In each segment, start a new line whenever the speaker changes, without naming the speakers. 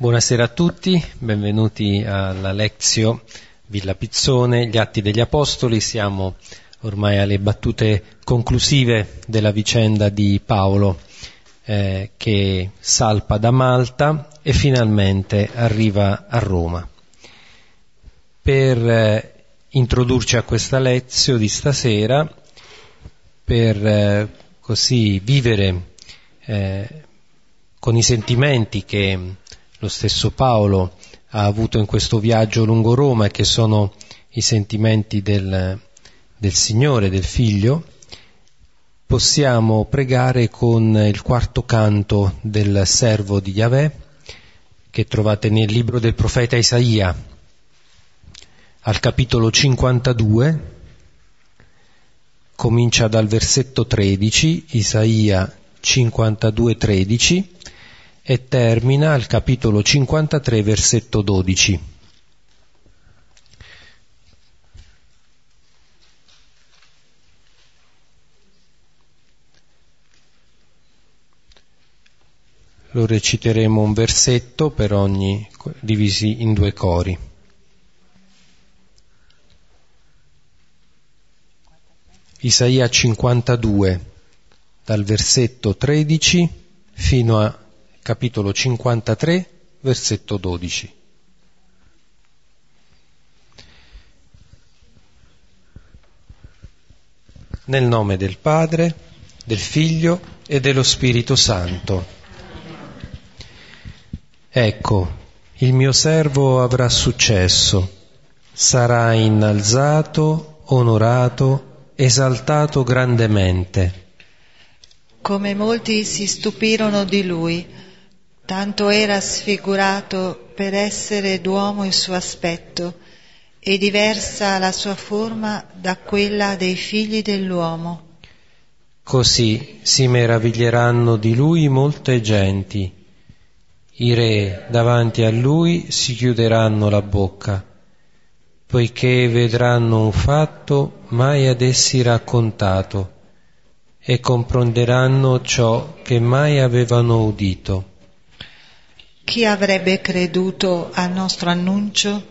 Buonasera a tutti, benvenuti alla Lezio Villa Pizzone, gli Atti degli Apostoli. Siamo ormai alle battute conclusive della vicenda di Paolo eh, che salpa da Malta e finalmente arriva a Roma. Per eh, introdurci a questa Lezio di stasera, per eh, così vivere eh, con i sentimenti che lo stesso Paolo ha avuto in questo viaggio lungo Roma e che sono i sentimenti del, del Signore, del Figlio, possiamo pregare con il quarto canto del servo di Yahweh che trovate nel libro del profeta Isaia al capitolo 52 comincia dal versetto 13 Isaia 52 13 e termina al capitolo 53 versetto 12. Lo reciteremo un versetto per ogni divisi in due cori. Isaia 52 dal versetto 13 fino a capitolo 53, versetto 12. Nel nome del Padre, del Figlio e dello Spirito Santo. Ecco, il mio servo avrà successo, sarà innalzato, onorato, esaltato grandemente.
Come molti si stupirono di lui, tanto era sfigurato per essere d'uomo il suo aspetto e diversa la sua forma da quella dei figli dell'uomo.
Così si meraviglieranno di lui molte genti. I re davanti a lui si chiuderanno la bocca, poiché vedranno un fatto mai ad essi raccontato e comprenderanno ciò che mai avevano udito.
Chi avrebbe creduto al nostro annuncio?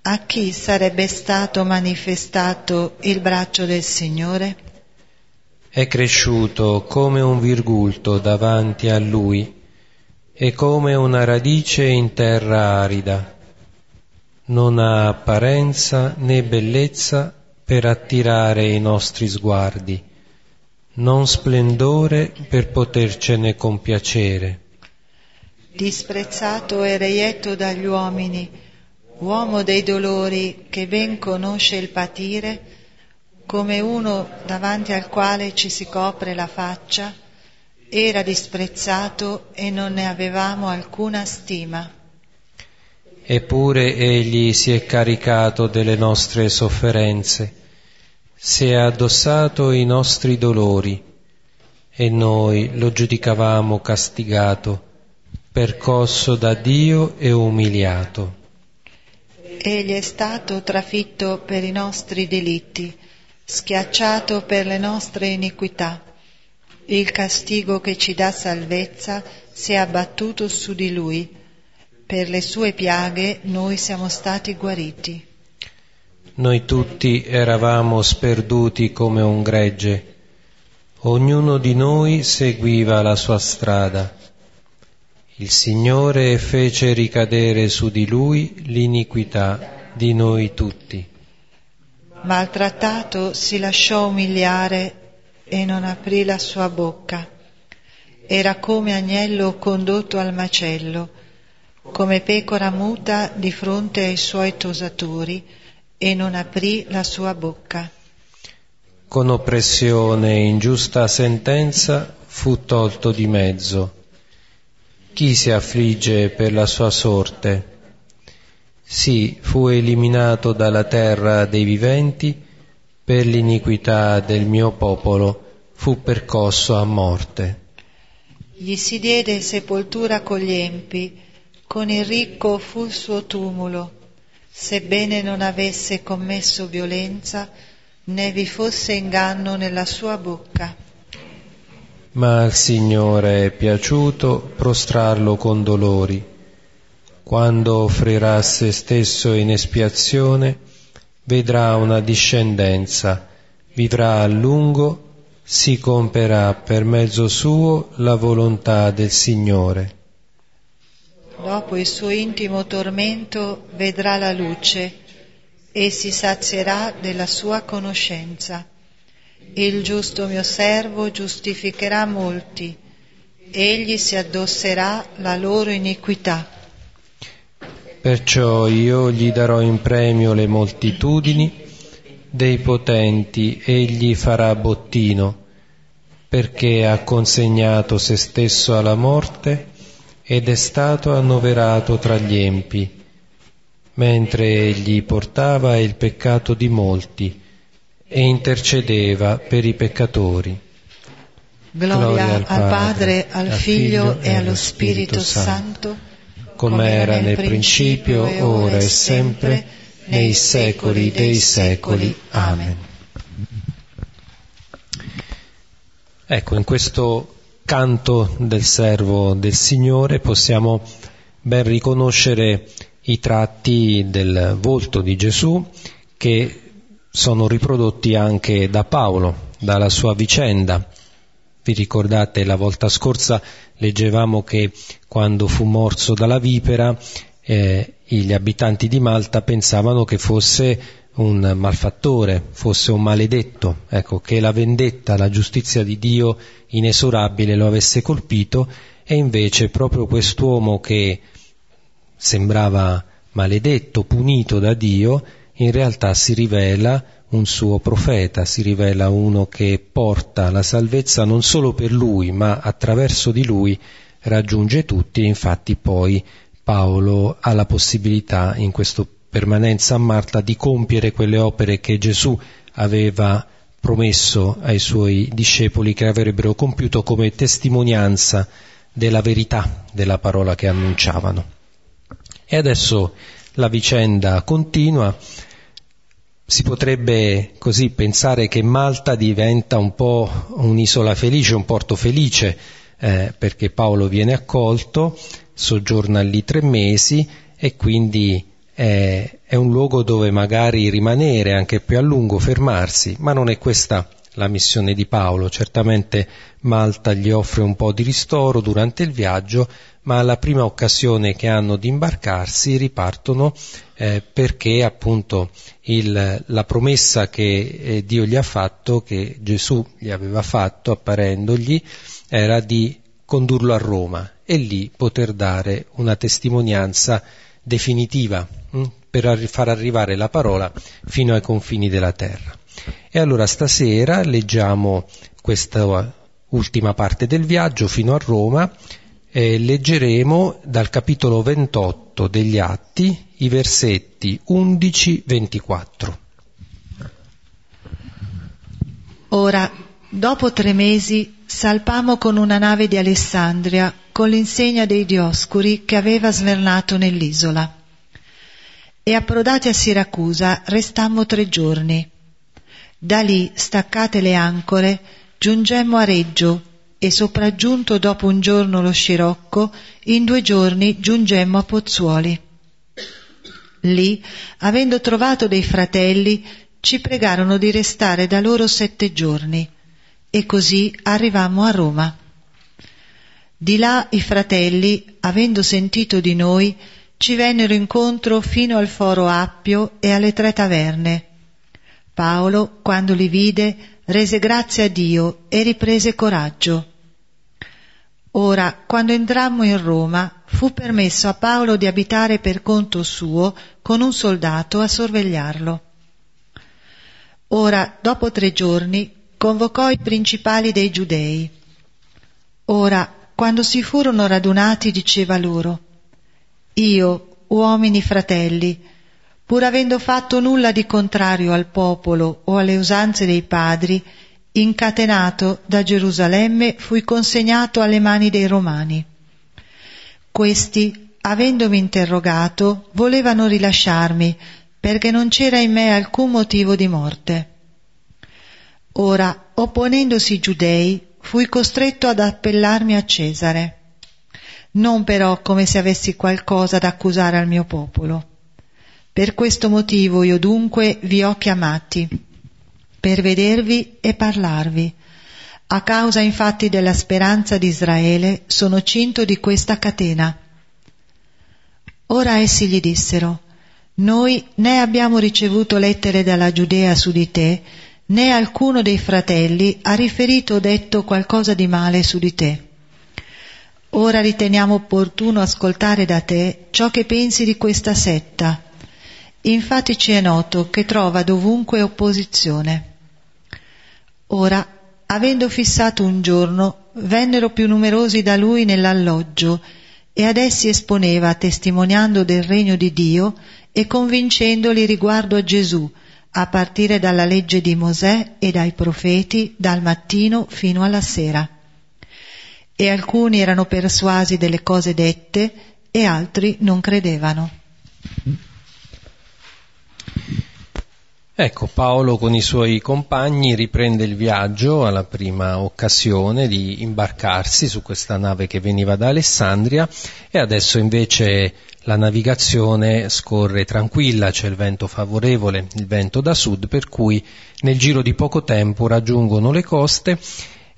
A chi sarebbe stato manifestato il braccio del Signore?
È cresciuto come un virgulto davanti a lui e come una radice in terra arida. Non ha apparenza né bellezza per attirare i nostri sguardi, non splendore per potercene compiacere
disprezzato e reietto dagli uomini, uomo dei dolori che ben conosce il patire, come uno davanti al quale ci si copre la faccia, era disprezzato e non ne avevamo alcuna stima.
Eppure egli si è caricato delle nostre sofferenze, si è addossato i nostri dolori, e noi lo giudicavamo castigato percosso da Dio e umiliato.
Egli è stato trafitto per i nostri delitti, schiacciato per le nostre iniquità. Il castigo che ci dà salvezza si è abbattuto su di lui. Per le sue piaghe noi siamo stati guariti.
Noi tutti eravamo sperduti come un gregge, ognuno di noi seguiva la sua strada il Signore fece ricadere su di lui l'iniquità di noi tutti.
Maltrattato si lasciò umiliare e non aprì la sua bocca. Era come agnello condotto al macello, come pecora muta di fronte ai suoi tosatori e non aprì la sua bocca.
Con oppressione e ingiusta sentenza fu tolto di mezzo chi si affligge per la sua sorte? Sì, fu eliminato dalla terra dei viventi per l'iniquità del mio popolo, fu percosso a morte.
Gli si diede sepoltura con gli empi, con il ricco fu il suo tumulo, sebbene non avesse commesso violenza, né vi fosse inganno nella sua bocca
ma al Signore è piaciuto prostrarlo con dolori, quando offrirà se stesso in espiazione, vedrà una discendenza, vivrà a lungo, si compierà per mezzo suo la volontà del Signore.
Dopo il suo intimo tormento vedrà la luce e si sazierà della sua conoscenza. Il giusto mio servo giustificherà molti, egli si addosserà la loro iniquità.
Perciò io gli darò in premio le moltitudini dei potenti, egli farà bottino, perché ha consegnato se stesso alla morte ed è stato annoverato tra gli empi mentre egli portava il peccato di molti e intercedeva per i peccatori.
Gloria, Gloria al Padre, al Figlio e allo Spirito Santo,
come era nel principio, ora e sempre, nei secoli dei secoli. Amen. Ecco, in questo canto del servo del Signore possiamo ben riconoscere i tratti del volto di Gesù che sono riprodotti anche da Paolo, dalla sua vicenda. Vi ricordate la volta scorsa leggevamo che quando fu morso dalla vipera eh, gli abitanti di Malta pensavano che fosse un malfattore, fosse un maledetto, ecco, che la vendetta, la giustizia di Dio inesorabile lo avesse colpito e invece proprio quest'uomo che sembrava maledetto, punito da Dio, in realtà si rivela un suo profeta, si rivela uno che porta la salvezza non solo per lui, ma attraverso di lui raggiunge tutti e infatti poi Paolo ha la possibilità in questa permanenza a Marta di compiere quelle opere che Gesù aveva promesso ai suoi discepoli che avrebbero compiuto come testimonianza della verità della parola che annunciavano. E adesso la vicenda continua. Si potrebbe così pensare che Malta diventa un po' un'isola felice, un porto felice, eh, perché Paolo viene accolto, soggiorna lì tre mesi e quindi è, è un luogo dove magari rimanere anche più a lungo, fermarsi, ma non è questa la missione di Paolo. Certamente Malta gli offre un po' di ristoro durante il viaggio, ma alla prima occasione che hanno di imbarcarsi ripartono eh, perché appunto il, la promessa che eh, Dio gli ha fatto, che Gesù gli aveva fatto apparendogli, era di condurlo a Roma e lì poter dare una testimonianza definitiva hm, per far arrivare la parola fino ai confini della terra. E allora stasera leggiamo questa ultima parte del viaggio fino a Roma e leggeremo dal capitolo 28 degli Atti i versetti 11-24.
Ora, dopo tre mesi, salpamo con una nave di Alessandria con l'insegna dei Dioscuri che aveva svernato nell'isola. E approdati a Siracusa restammo tre giorni. Da lì, staccate le ancore, giungemmo a Reggio e sopraggiunto dopo un giorno lo scirocco, in due giorni giungemmo a Pozzuoli. Lì, avendo trovato dei fratelli, ci pregarono di restare da loro sette giorni e così arrivammo a Roma. Di là i fratelli, avendo sentito di noi, ci vennero incontro fino al foro Appio e alle tre taverne. Paolo, quando li vide, rese grazie a Dio e riprese coraggio. Ora, quando entrammo in Roma, fu permesso a Paolo di abitare per conto suo con un soldato a sorvegliarlo. Ora, dopo tre giorni, convocò i principali dei giudei. Ora, quando si furono radunati, diceva loro, Io, uomini fratelli, pur avendo fatto nulla di contrario al popolo o alle usanze dei padri, incatenato da Gerusalemme fui consegnato alle mani dei Romani. Questi, avendomi interrogato, volevano rilasciarmi, perché non c'era in me alcun motivo di morte. Ora, opponendosi i giudei, fui costretto ad appellarmi a Cesare. non però come se avessi qualcosa da accusare al mio popolo. Per questo motivo io dunque vi ho chiamati, per vedervi e parlarvi. A causa infatti della speranza di Israele sono cinto di questa catena. Ora essi gli dissero, noi né abbiamo ricevuto lettere dalla Giudea su di te, né alcuno dei fratelli ha riferito o detto qualcosa di male su di te. Ora riteniamo opportuno ascoltare da te ciò che pensi di questa setta. Infatti ci è noto che trova dovunque opposizione. Ora, avendo fissato un giorno, vennero più numerosi da lui nell'alloggio e ad essi esponeva testimoniando del regno di Dio e convincendoli riguardo a Gesù, a partire dalla legge di Mosè e dai profeti dal mattino fino alla sera. E alcuni erano persuasi delle cose dette e altri non credevano.
Ecco, Paolo con i suoi compagni riprende il viaggio alla prima occasione di imbarcarsi su questa nave che veniva da Alessandria e adesso invece la navigazione scorre tranquilla, c'è il vento favorevole, il vento da sud, per cui nel giro di poco tempo raggiungono le coste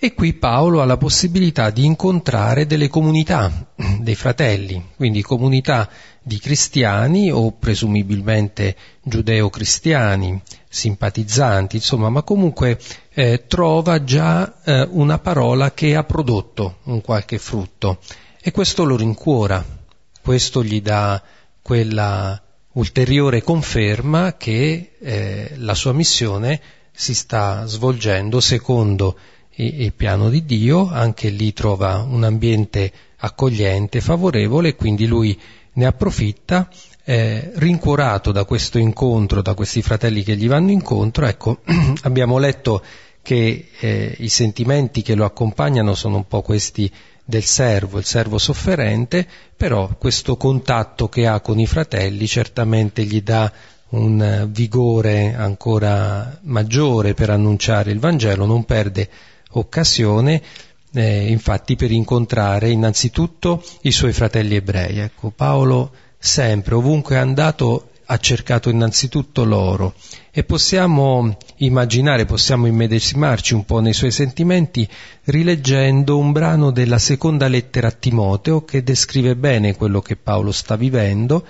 e qui Paolo ha la possibilità di incontrare delle comunità, dei fratelli, quindi comunità di cristiani o presumibilmente giudeo-cristiani, simpatizzanti, insomma, ma comunque eh, trova già eh, una parola che ha prodotto un qualche frutto. E questo lo rincuora, questo gli dà quella ulteriore conferma che eh, la sua missione si sta svolgendo secondo il piano di Dio, anche lì trova un ambiente accogliente, favorevole, e quindi lui ne approfitta, eh, rincuorato da questo incontro, da questi fratelli che gli vanno incontro, ecco, abbiamo letto che eh, i sentimenti che lo accompagnano sono un po' questi del servo, il servo sofferente, però questo contatto che ha con i fratelli certamente gli dà un vigore ancora maggiore per annunciare il Vangelo, non perde occasione eh, infatti per incontrare innanzitutto i suoi fratelli ebrei. Ecco, Paolo sempre, ovunque è andato, ha cercato innanzitutto loro e possiamo immaginare, possiamo immedesimarci un po' nei suoi sentimenti rileggendo un brano della seconda lettera a Timoteo che descrive bene quello che Paolo sta vivendo.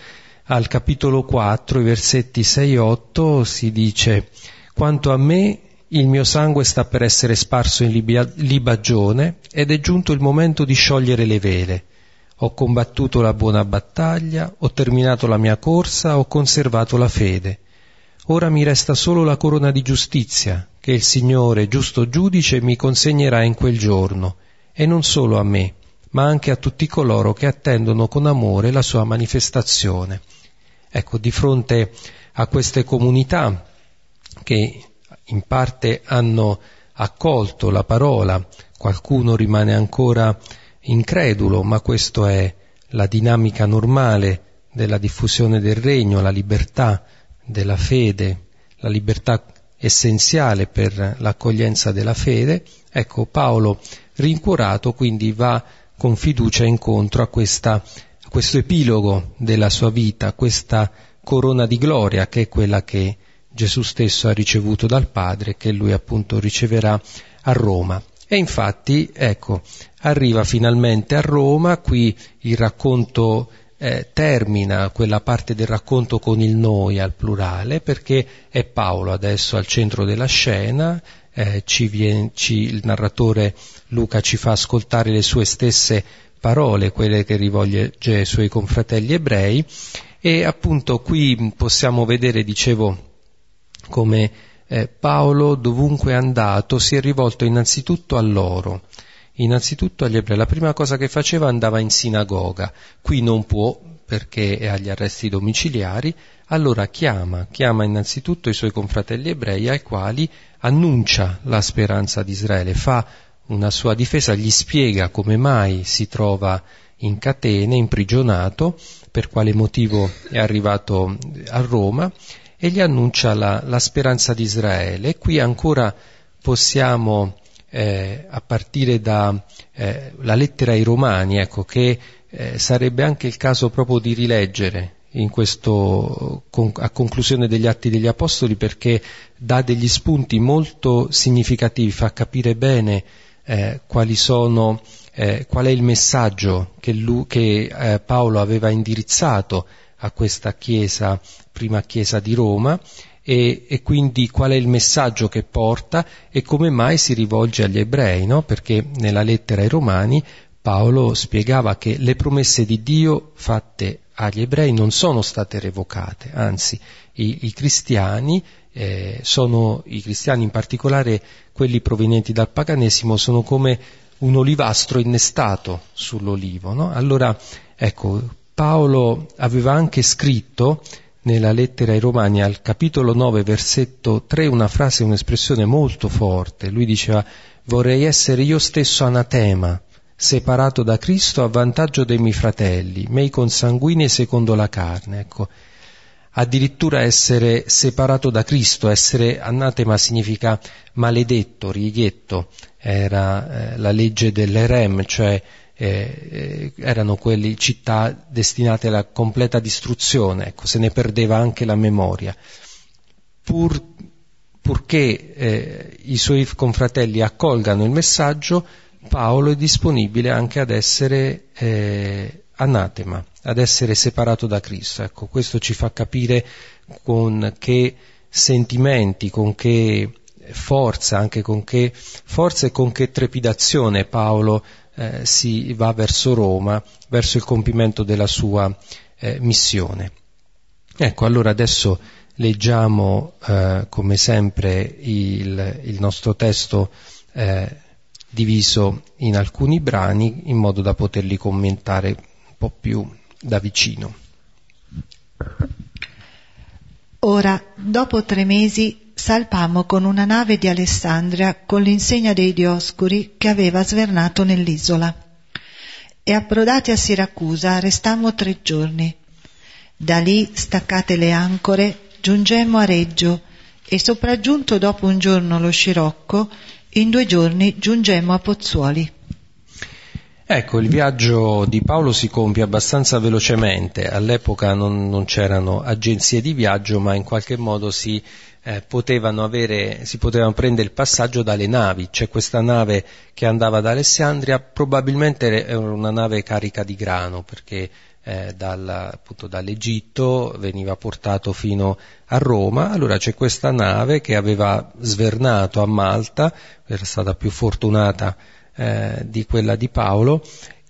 Al capitolo 4, i versetti 6 e 8 si dice Quanto a me il mio sangue sta per essere sparso in libagione ed è giunto il momento di sciogliere le vele. Ho combattuto la buona battaglia, ho terminato la mia corsa, ho conservato la fede. Ora mi resta solo la corona di giustizia, che il Signore, giusto giudice, mi consegnerà in quel giorno, e non solo a me, ma anche a tutti coloro che attendono con amore la sua manifestazione. Ecco, di fronte a queste comunità che in parte hanno accolto la parola, qualcuno rimane ancora incredulo, ma questa è la dinamica normale della diffusione del regno, la libertà della fede, la libertà essenziale per l'accoglienza della fede. Ecco, Paolo, rincuorato, quindi va con fiducia incontro a, questa, a questo epilogo della sua vita, questa corona di gloria che è quella che Gesù stesso ha ricevuto dal Padre, che lui appunto riceverà a Roma. E infatti, ecco, arriva finalmente a Roma, qui il racconto eh, termina quella parte del racconto con il noi al plurale, perché è Paolo adesso al centro della scena, eh, ci viene, ci, il narratore Luca ci fa ascoltare le sue stesse parole, quelle che rivolge ai suoi confratelli ebrei, e appunto qui possiamo vedere, dicevo, come eh, Paolo dovunque è andato si è rivolto innanzitutto a loro, innanzitutto agli ebrei. La prima cosa che faceva andava in sinagoga, qui non può perché è agli arresti domiciliari, allora chiama, chiama innanzitutto i suoi confratelli ebrei ai quali annuncia la speranza di Israele, fa una sua difesa, gli spiega come mai si trova in catene, imprigionato, per quale motivo è arrivato a Roma e gli annuncia la, la speranza di Israele. E qui ancora possiamo, eh, a partire dalla eh, lettera ai Romani, ecco, che eh, sarebbe anche il caso proprio di rileggere questo, a conclusione degli Atti degli Apostoli perché dà degli spunti molto significativi, fa capire bene eh, quali sono, eh, qual è il messaggio che, lui, che eh, Paolo aveva indirizzato a questa chiesa, prima chiesa di Roma, e, e, quindi qual è il messaggio che porta e come mai si rivolge agli ebrei, no? perché nella lettera ai Romani Paolo spiegava che le promesse di Dio fatte agli ebrei non sono state revocate, anzi i, i cristiani eh, sono, i cristiani in particolare quelli provenienti dal paganesimo, sono come un olivastro innestato sull'olivo. No? Allora, ecco, Paolo aveva anche scritto nella lettera ai Romani al capitolo 9 versetto 3 una frase, un'espressione molto forte. Lui diceva vorrei essere io stesso anatema, separato da Cristo a vantaggio dei miei fratelli, mei consanguini secondo la carne. Ecco, addirittura essere separato da Cristo, essere anatema significa maledetto, righetto, era eh, la legge dell'erem, cioè eh, eh, erano quelle città destinate alla completa distruzione, ecco, se ne perdeva anche la memoria. Pur, purché eh, i suoi confratelli accolgano il messaggio, Paolo è disponibile anche ad essere eh, anatema, ad essere separato da Cristo. Ecco, questo ci fa capire con che sentimenti, con che forza, anche con che forza e con che trepidazione Paolo eh, si va verso Roma, verso il compimento della sua eh, missione. Ecco, allora adesso leggiamo eh, come sempre il, il nostro testo eh, diviso in alcuni brani in modo da poterli commentare un po' più da vicino.
Ora, dopo tre mesi, salpammo con una nave di Alessandria con l'insegna dei Dioscuri che aveva svernato nell'isola. E approdati a Siracusa restammo tre giorni. Da lì, staccate le ancore, giungemmo a Reggio e sopraggiunto dopo un giorno lo scirocco, in due giorni giungemmo a Pozzuoli.
Ecco, il viaggio di Paolo si compie abbastanza velocemente. All'epoca non, non c'erano agenzie di viaggio, ma in qualche modo si, eh, avere, si potevano prendere il passaggio dalle navi. C'è questa nave che andava da Alessandria, probabilmente era una nave carica di grano, perché eh, dal, appunto, dall'Egitto veniva portato fino a Roma, allora c'è questa nave che aveva svernato a Malta, era stata più fortunata eh, di quella di Paolo,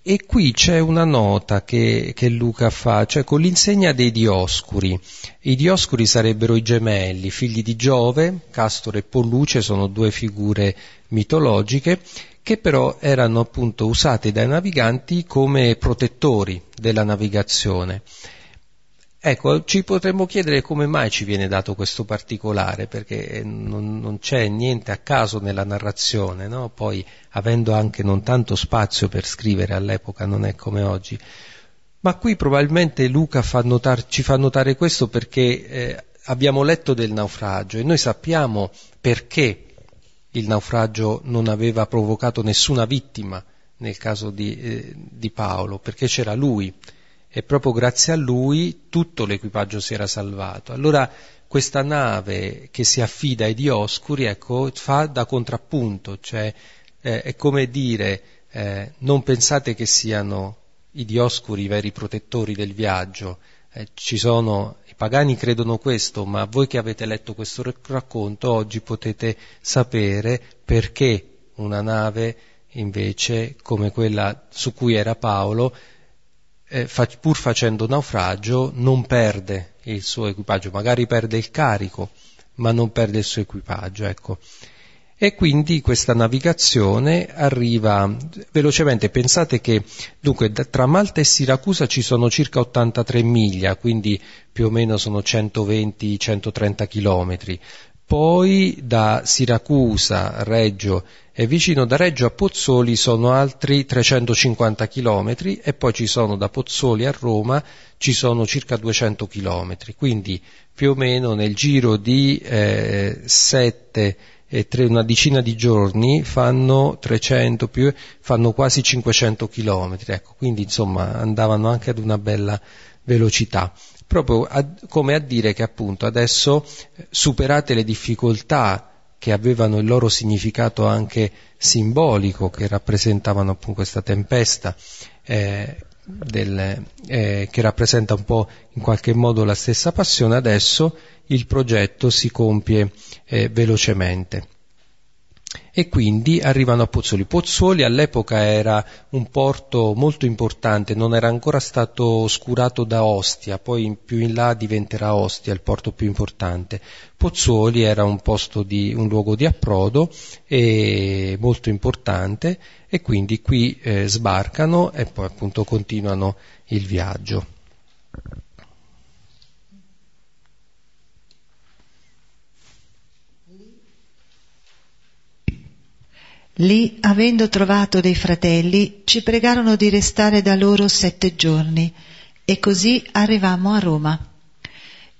e qui c'è una nota che, che, Luca fa, cioè con l'insegna dei Dioscuri. I Dioscuri sarebbero i gemelli, figli di Giove, Castore e Polluce, sono due figure mitologiche, che però erano appunto usate dai naviganti come protettori della navigazione. Ecco, ci potremmo chiedere come mai ci viene dato questo particolare, perché non, non c'è niente a caso nella narrazione, no? poi avendo anche non tanto spazio per scrivere all'epoca, non è come oggi. Ma qui probabilmente Luca fa notar, ci fa notare questo perché eh, abbiamo letto del naufragio e noi sappiamo perché il naufragio non aveva provocato nessuna vittima nel caso di, eh, di Paolo, perché c'era lui e proprio grazie a lui tutto l'equipaggio si era salvato. Allora questa nave che si affida ai Dioscuri, ecco, fa da contrappunto, cioè eh, è come dire eh, non pensate che siano i Dioscuri i veri protettori del viaggio, eh, ci sono i pagani credono questo, ma voi che avete letto questo racconto oggi potete sapere perché una nave invece come quella su cui era Paolo, eh, fa, pur facendo naufragio, non perde il suo equipaggio, magari perde il carico, ma non perde il suo equipaggio. Ecco e quindi questa navigazione arriva velocemente. Pensate che dunque tra Malta e Siracusa ci sono circa 83 miglia, quindi più o meno sono 120-130 chilometri. Poi da Siracusa, Reggio e vicino da Reggio a Pozzoli sono altri 350 chilometri e poi ci sono da Pozzoli a Roma ci sono circa 200 chilometri, quindi più o meno nel giro di eh, 7 e tre, una decina di giorni fanno 300 più, fanno quasi 500 chilometri, ecco, quindi insomma andavano anche ad una bella velocità proprio a, come a dire che appunto adesso eh, superate le difficoltà che avevano il loro significato anche simbolico, che rappresentavano appunto questa tempesta, eh, del, eh, che rappresenta un po' in qualche modo la stessa passione, adesso il progetto si compie eh, velocemente e quindi arrivano a Pozzuoli. Pozzuoli all'epoca era un porto molto importante, non era ancora stato oscurato da Ostia, poi più in là diventerà Ostia il porto più importante. Pozzuoli era un, di, un luogo di approdo molto importante e quindi qui eh, sbarcano e poi appunto continuano il viaggio.
Lì, avendo trovato dei fratelli, ci pregarono di restare da loro sette giorni e così arrivammo a Roma.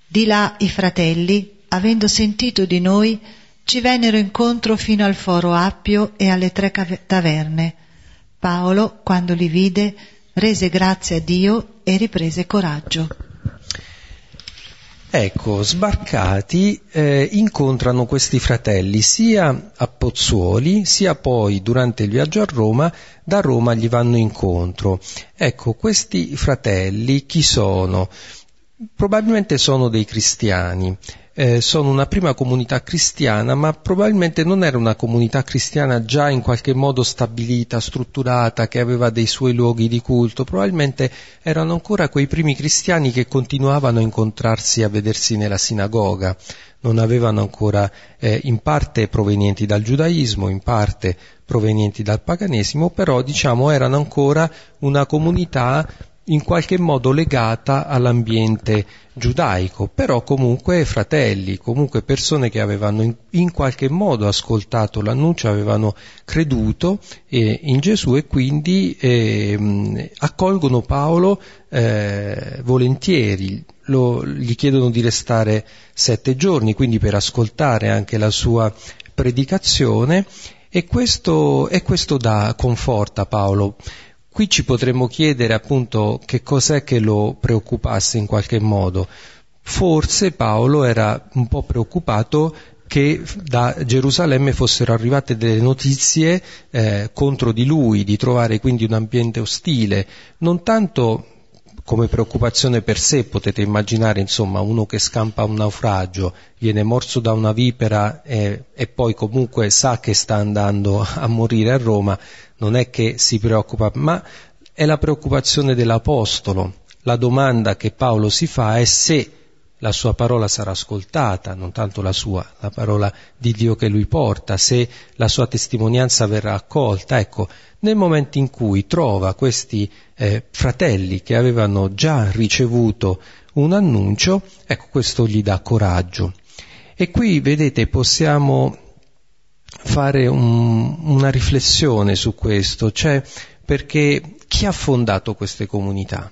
Di là i fratelli, avendo sentito di noi, ci vennero incontro fino al foro Appio e alle tre taverne. Paolo, quando li vide, rese grazie a Dio e riprese coraggio.
Ecco, sbarcati eh, incontrano questi fratelli sia a Pozzuoli sia poi durante il viaggio a Roma, da Roma gli vanno incontro. Ecco, questi fratelli chi sono? Probabilmente sono dei cristiani, eh, sono una prima comunità cristiana, ma probabilmente non era una comunità cristiana già in qualche modo stabilita, strutturata, che aveva dei suoi luoghi di culto, probabilmente erano ancora quei primi cristiani che continuavano a incontrarsi, a vedersi nella sinagoga, non avevano ancora eh, in parte provenienti dal giudaismo, in parte provenienti dal paganesimo, però diciamo erano ancora una comunità in qualche modo legata all'ambiente giudaico, però comunque fratelli, comunque persone che avevano in, in qualche modo ascoltato l'annuncio, avevano creduto eh, in Gesù e quindi eh, accolgono Paolo eh, volentieri, lo, gli chiedono di restare sette giorni, quindi per ascoltare anche la sua predicazione e questo, e questo dà, conforta Paolo Qui ci potremmo chiedere appunto che cos'è che lo preoccupasse in qualche modo. Forse Paolo era un po' preoccupato che da Gerusalemme fossero arrivate delle notizie eh, contro di lui, di trovare quindi un ambiente ostile, non tanto come preoccupazione per sé, potete immaginare insomma uno che scampa un naufragio, viene morso da una vipera e, e poi comunque sa che sta andando a morire a Roma, non è che si preoccupa, ma è la preoccupazione dell'Apostolo. La domanda che Paolo si fa è se la sua parola sarà ascoltata, non tanto la sua, la parola di Dio che lui porta, se la sua testimonianza verrà accolta. Ecco, nel momento in cui trova questi eh, fratelli che avevano già ricevuto un annuncio, ecco, questo gli dà coraggio. E qui, vedete, possiamo fare un, una riflessione su questo, cioè perché chi ha fondato queste comunità?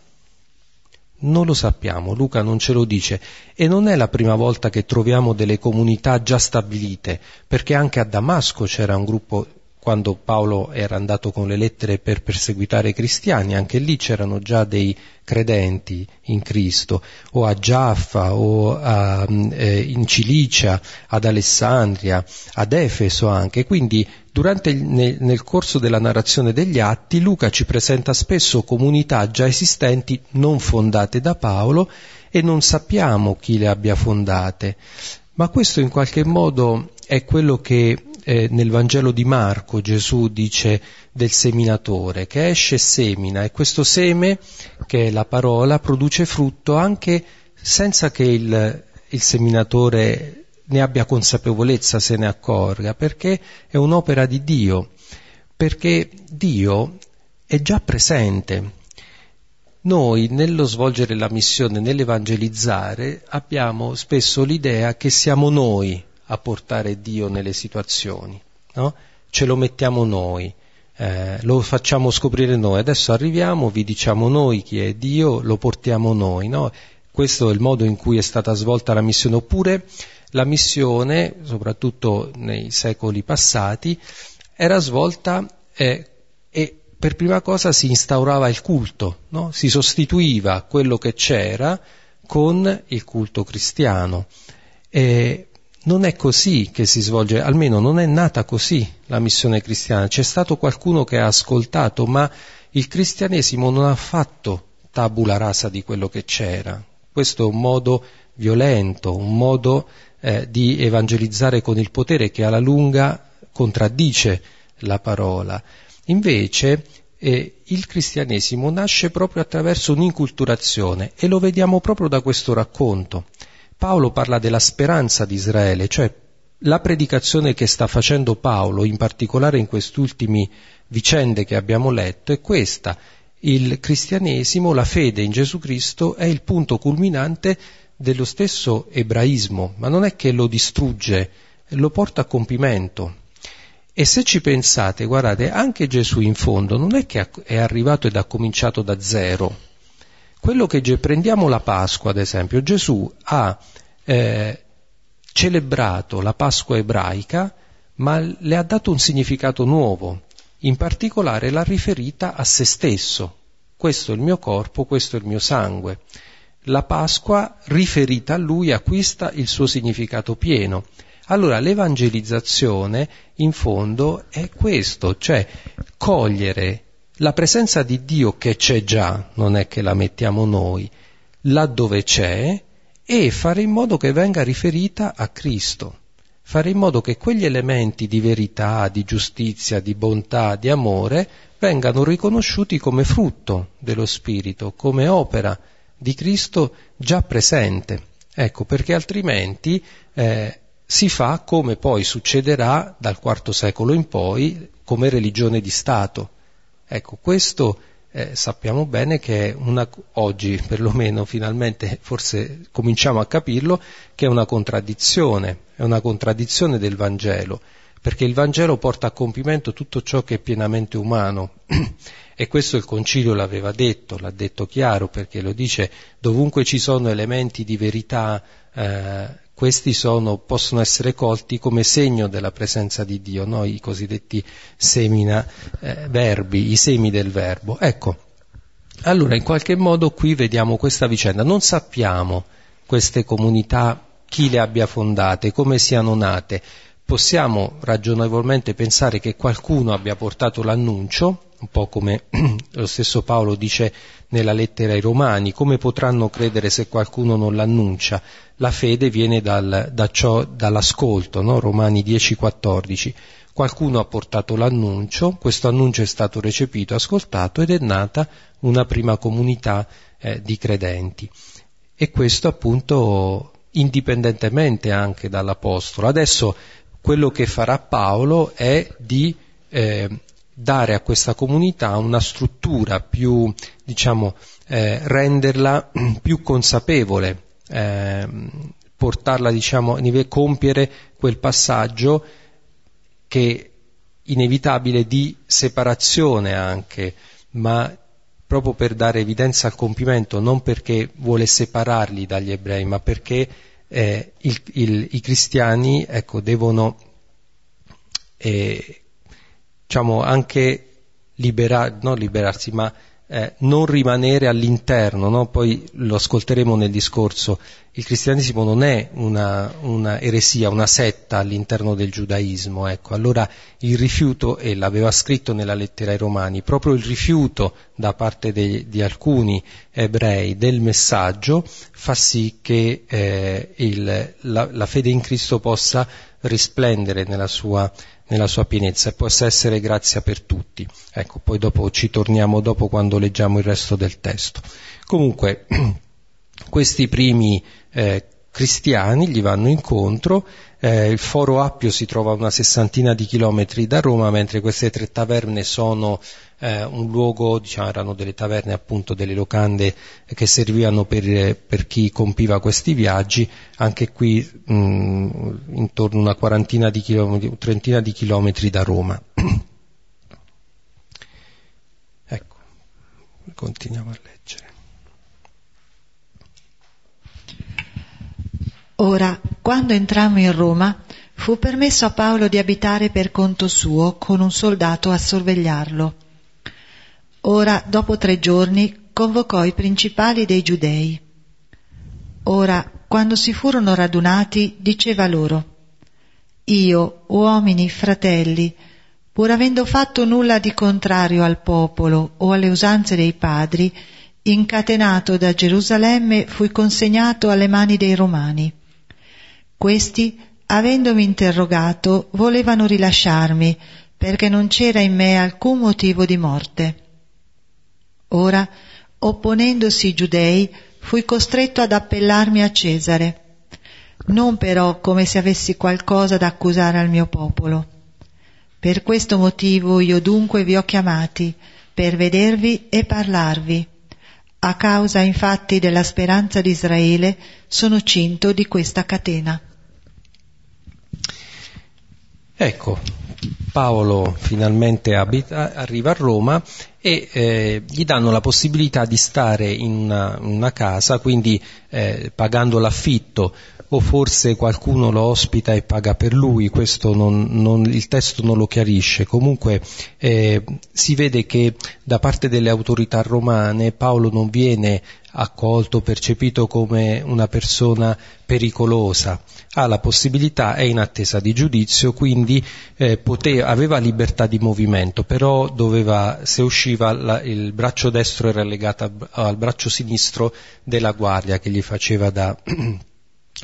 Non lo sappiamo, Luca non ce lo dice e non è la prima volta che troviamo delle comunità già stabilite, perché anche a Damasco c'era un gruppo quando Paolo era andato con le lettere per perseguitare i cristiani, anche lì c'erano già dei credenti in Cristo, o a Giaffa, o a, eh, in Cilicia, ad Alessandria, ad Efeso anche. Quindi durante nel, nel corso della narrazione degli atti Luca ci presenta spesso comunità già esistenti, non fondate da Paolo, e non sappiamo chi le abbia fondate. Ma questo in qualche modo è quello che eh, nel Vangelo di Marco Gesù dice del seminatore che esce e semina e questo seme, che è la parola, produce frutto anche senza che il, il seminatore ne abbia consapevolezza, se ne accorga, perché è un'opera di Dio, perché Dio è già presente. Noi nello svolgere la missione, nell'evangelizzare, abbiamo spesso l'idea che siamo noi a portare Dio nelle situazioni, no? ce lo mettiamo noi, eh, lo facciamo scoprire noi, adesso arriviamo, vi diciamo noi chi è Dio, lo portiamo noi, no? questo è il modo in cui è stata svolta la missione, oppure la missione, soprattutto nei secoli passati, era svolta eh, e per prima cosa si instaurava il culto, no? si sostituiva quello che c'era con il culto cristiano. E non è così che si svolge, almeno non è nata così la missione cristiana. C'è stato qualcuno che ha ascoltato, ma il cristianesimo non ha fatto tabula rasa di quello che c'era. Questo è un modo violento, un modo eh, di evangelizzare con il potere che alla lunga contraddice la parola. Invece eh, il cristianesimo nasce proprio attraverso un'inculturazione e lo vediamo proprio da questo racconto. Paolo parla della speranza di Israele, cioè la predicazione che sta facendo Paolo, in particolare in quest'ultimi vicende che abbiamo letto, è questa. Il cristianesimo, la fede in Gesù Cristo è il punto culminante dello stesso ebraismo, ma non è che lo distrugge, lo porta a compimento. E se ci pensate, guardate, anche Gesù in fondo non è che è arrivato ed ha cominciato da zero. Quello che prendiamo la Pasqua, ad esempio, Gesù ha eh, celebrato la Pasqua ebraica, ma le ha dato un significato nuovo. In particolare l'ha riferita a se stesso. Questo è il mio corpo, questo è il mio sangue. La Pasqua riferita a lui acquista il suo significato pieno. Allora l'evangelizzazione in fondo è questo, cioè cogliere la presenza di Dio che c'è già, non è che la mettiamo noi, laddove c'è, e fare in modo che venga riferita a Cristo, fare in modo che quegli elementi di verità, di giustizia, di bontà, di amore vengano riconosciuti come frutto dello Spirito, come opera di Cristo già presente. Ecco, perché altrimenti eh, si fa come poi succederà dal IV secolo in poi come religione di Stato. Ecco, questo eh, sappiamo bene che è una, oggi perlomeno finalmente forse cominciamo a capirlo, che è una contraddizione, è una contraddizione del Vangelo, perché il Vangelo porta a compimento tutto ciò che è pienamente umano. E questo il Concilio l'aveva detto, l'ha detto chiaro, perché lo dice dovunque ci sono elementi di verità eh, questi sono, possono essere colti come segno della presenza di Dio, no? i cosiddetti semina eh, verbi, i semi del verbo. Ecco, allora in qualche modo qui vediamo questa vicenda, non sappiamo queste comunità chi le abbia fondate, come siano nate, possiamo ragionevolmente pensare che qualcuno abbia portato l'annuncio, un po' come lo stesso Paolo dice nella lettera ai Romani, come potranno credere se qualcuno non l'annuncia? La fede viene dal, da ciò, dall'ascolto, no? Romani 10-14. Qualcuno ha portato l'annuncio, questo annuncio è stato recepito, ascoltato ed è nata una prima comunità eh, di credenti. E questo appunto indipendentemente anche dall'Apostolo. Adesso quello che farà Paolo è di eh, dare a questa comunità una struttura più, diciamo, eh, renderla più consapevole, eh, portarla, diciamo, compiere quel passaggio che inevitabile di separazione anche, ma proprio per dare evidenza al compimento, non perché vuole separarli dagli ebrei, ma perché eh, il, il, i cristiani ecco, devono eh, diciamo, anche libera- non liberarsi, ma eh, non rimanere all'interno, no? poi lo ascolteremo nel discorso, il cristianesimo non è una, una eresia, una setta all'interno del giudaismo, ecco. allora il rifiuto, e l'aveva scritto nella lettera ai Romani, proprio il rifiuto da parte de, di alcuni ebrei del messaggio fa sì che eh, il, la, la fede in Cristo possa risplendere nella sua nella sua pienezza e possa essere grazia per tutti. Ecco, poi dopo ci torniamo dopo quando leggiamo il resto del testo. Comunque, questi primi eh, cristiani gli vanno incontro, eh, il Foro Appio si trova a una sessantina di chilometri da Roma, mentre queste tre taverne sono eh, un luogo, diciamo, erano delle taverne appunto, delle locande che servivano per, per chi compiva questi viaggi, anche qui mh, intorno a una quarantina di chilometri, trentina di chilometri da Roma. ecco, continuiamo a leggere.
Ora quando entrammo in Roma, fu permesso a Paolo di abitare per conto suo con un soldato a sorvegliarlo. Ora, dopo tre giorni, convocò i principali dei giudei. Ora, quando si furono radunati, diceva loro, Io, uomini, fratelli, pur avendo fatto nulla di contrario al popolo o alle usanze dei padri, incatenato da Gerusalemme fui consegnato alle mani dei Romani. Questi, avendomi interrogato, volevano rilasciarmi, perché non c'era in me alcun motivo di morte. Ora, opponendosi i giudei, fui costretto ad appellarmi a Cesare, non però come se avessi qualcosa da accusare al mio popolo. Per questo motivo io dunque vi ho chiamati, per vedervi e parlarvi. A causa infatti della speranza di Israele sono cinto di questa catena.
Ecco, Paolo finalmente abita, arriva a Roma e eh, gli danno la possibilità di stare in una, una casa, quindi eh, pagando l'affitto o forse qualcuno lo ospita e paga per lui, questo non, non, il testo non lo chiarisce. Comunque eh, si vede che da parte delle autorità romane Paolo non viene accolto, percepito come una persona pericolosa, ha la possibilità, è in attesa di giudizio, quindi eh, poteva, aveva libertà di movimento, però doveva, se usciva la, il braccio destro era legato al, al braccio sinistro della guardia che gli faceva da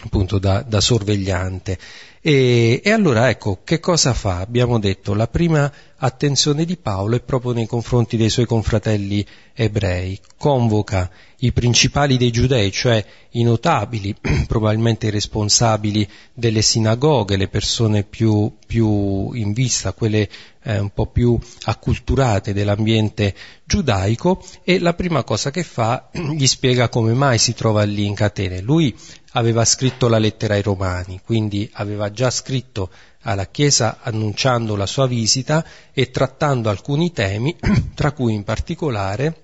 appunto da, da sorvegliante. E, e, allora ecco, che cosa fa? Abbiamo detto, la prima attenzione di Paolo è proprio nei confronti dei suoi confratelli ebrei, convoca i principali dei giudei, cioè i notabili, probabilmente i responsabili delle sinagoghe, le persone più, più in vista, quelle eh, un po' più acculturate dell'ambiente giudaico, e la prima cosa che fa gli spiega come mai si trova lì in catene. Lui aveva scritto la lettera ai Romani, quindi aveva già scritto alla Chiesa annunciando la sua visita e trattando alcuni temi, tra cui in particolare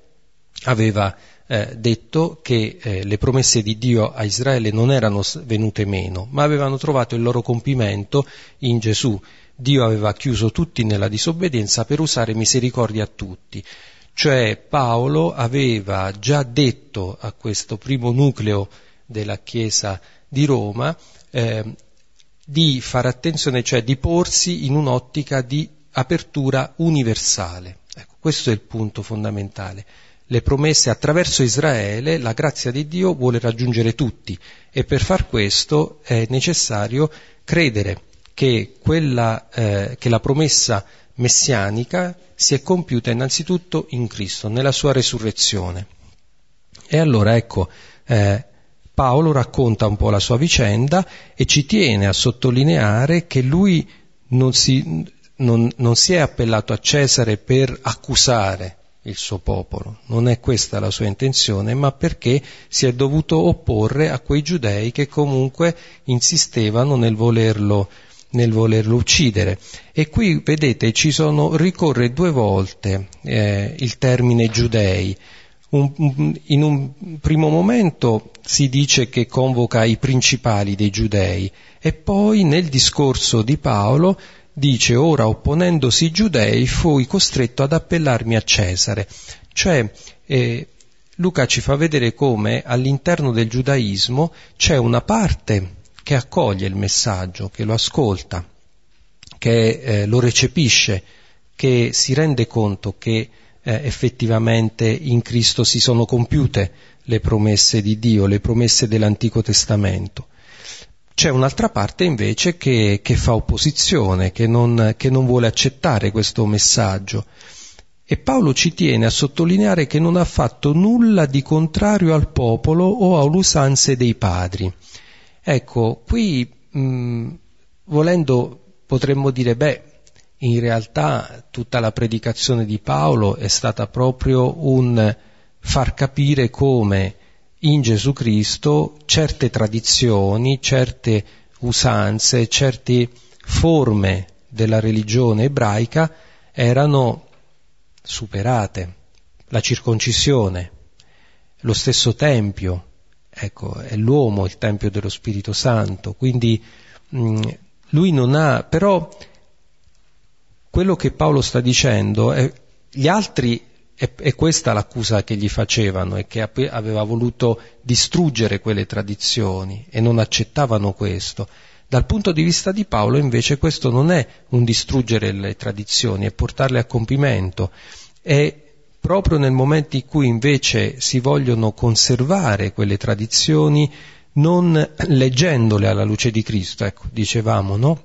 aveva eh, detto che eh, le promesse di Dio a Israele non erano venute meno, ma avevano trovato il loro compimento in Gesù. Dio aveva chiuso tutti nella disobbedienza per usare misericordia a tutti. Cioè Paolo aveva già detto a questo primo nucleo della Chiesa di Roma eh, di fare attenzione, cioè di porsi in un'ottica di apertura universale. Ecco, questo è il punto fondamentale. Le promesse attraverso Israele, la grazia di Dio vuole raggiungere tutti e per far questo è necessario credere che, quella, eh, che la promessa messianica si è compiuta innanzitutto in Cristo, nella sua resurrezione. E allora ecco, eh, Paolo racconta un po' la sua vicenda e ci tiene a sottolineare che lui non si, non, non si è appellato a Cesare per accusare il suo popolo, non è questa la sua intenzione, ma perché si è dovuto opporre a quei giudei che comunque insistevano nel volerlo, nel volerlo uccidere. E qui vedete ci sono, ricorre due volte eh, il termine giudei, un, in un primo momento si dice che convoca i principali dei giudei e poi nel discorso di Paolo dice ora opponendosi i giudei fui costretto ad appellarmi a Cesare. Cioè eh, Luca ci fa vedere come all'interno del giudaismo c'è una parte che accoglie il messaggio, che lo ascolta, che eh, lo recepisce, che si rende conto che eh, effettivamente in Cristo si sono compiute le promesse di Dio, le promesse dell'Antico Testamento. C'è un'altra parte invece che, che fa opposizione, che non, che non vuole accettare questo messaggio. E Paolo ci tiene a sottolineare che non ha fatto nulla di contrario al popolo o alle usanze dei padri. Ecco, qui mh, volendo potremmo dire, beh, in realtà tutta la predicazione di Paolo è stata proprio un far capire come in Gesù Cristo certe tradizioni, certe usanze, certe forme della religione ebraica erano superate. La circoncisione, lo stesso Tempio ecco, è l'uomo il Tempio dello Spirito Santo, quindi mh, mm, lui non ha, però quello che Paolo sta dicendo è, gli altri, è, è questa l'accusa che gli facevano, è che aveva voluto distruggere quelle tradizioni e non accettavano questo. Dal punto di vista di Paolo invece questo non è un distruggere le tradizioni, è portarle a compimento, è proprio nel momento in cui invece si vogliono conservare quelle tradizioni, non leggendole alla luce di Cristo, ecco, dicevamo, no?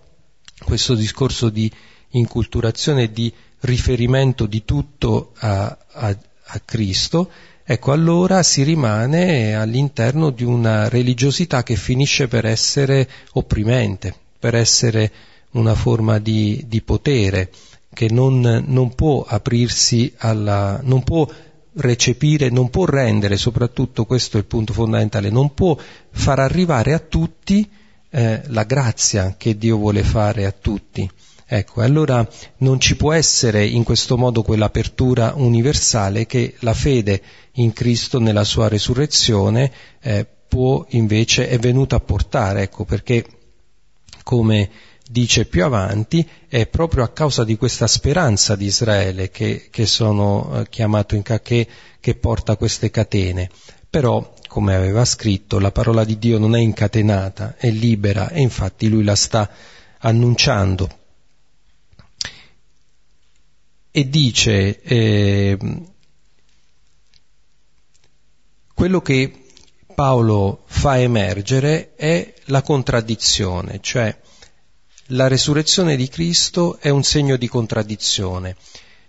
Questo discorso di inculturazione e di riferimento di tutto a, a, a Cristo, ecco allora si rimane all'interno di una religiosità che finisce per essere opprimente, per essere una forma di, di potere, che non, non può aprirsi alla, non può recepire, non può rendere, soprattutto questo è il punto fondamentale, non può far arrivare a tutti eh, la grazia che Dio vuole fare a tutti. Ecco, allora non ci può essere in questo modo quell'apertura universale che la fede in Cristo nella sua resurrezione eh, può invece, è venuta a portare, ecco, perché come dice più avanti, è proprio a causa di questa speranza di Israele che, che sono eh, chiamato in cacché che porta queste catene. Però, come aveva scritto, la parola di Dio non è incatenata, è libera e infatti lui la sta annunciando. E dice, eh, quello che Paolo fa emergere è la contraddizione, cioè la resurrezione di Cristo è un segno di contraddizione.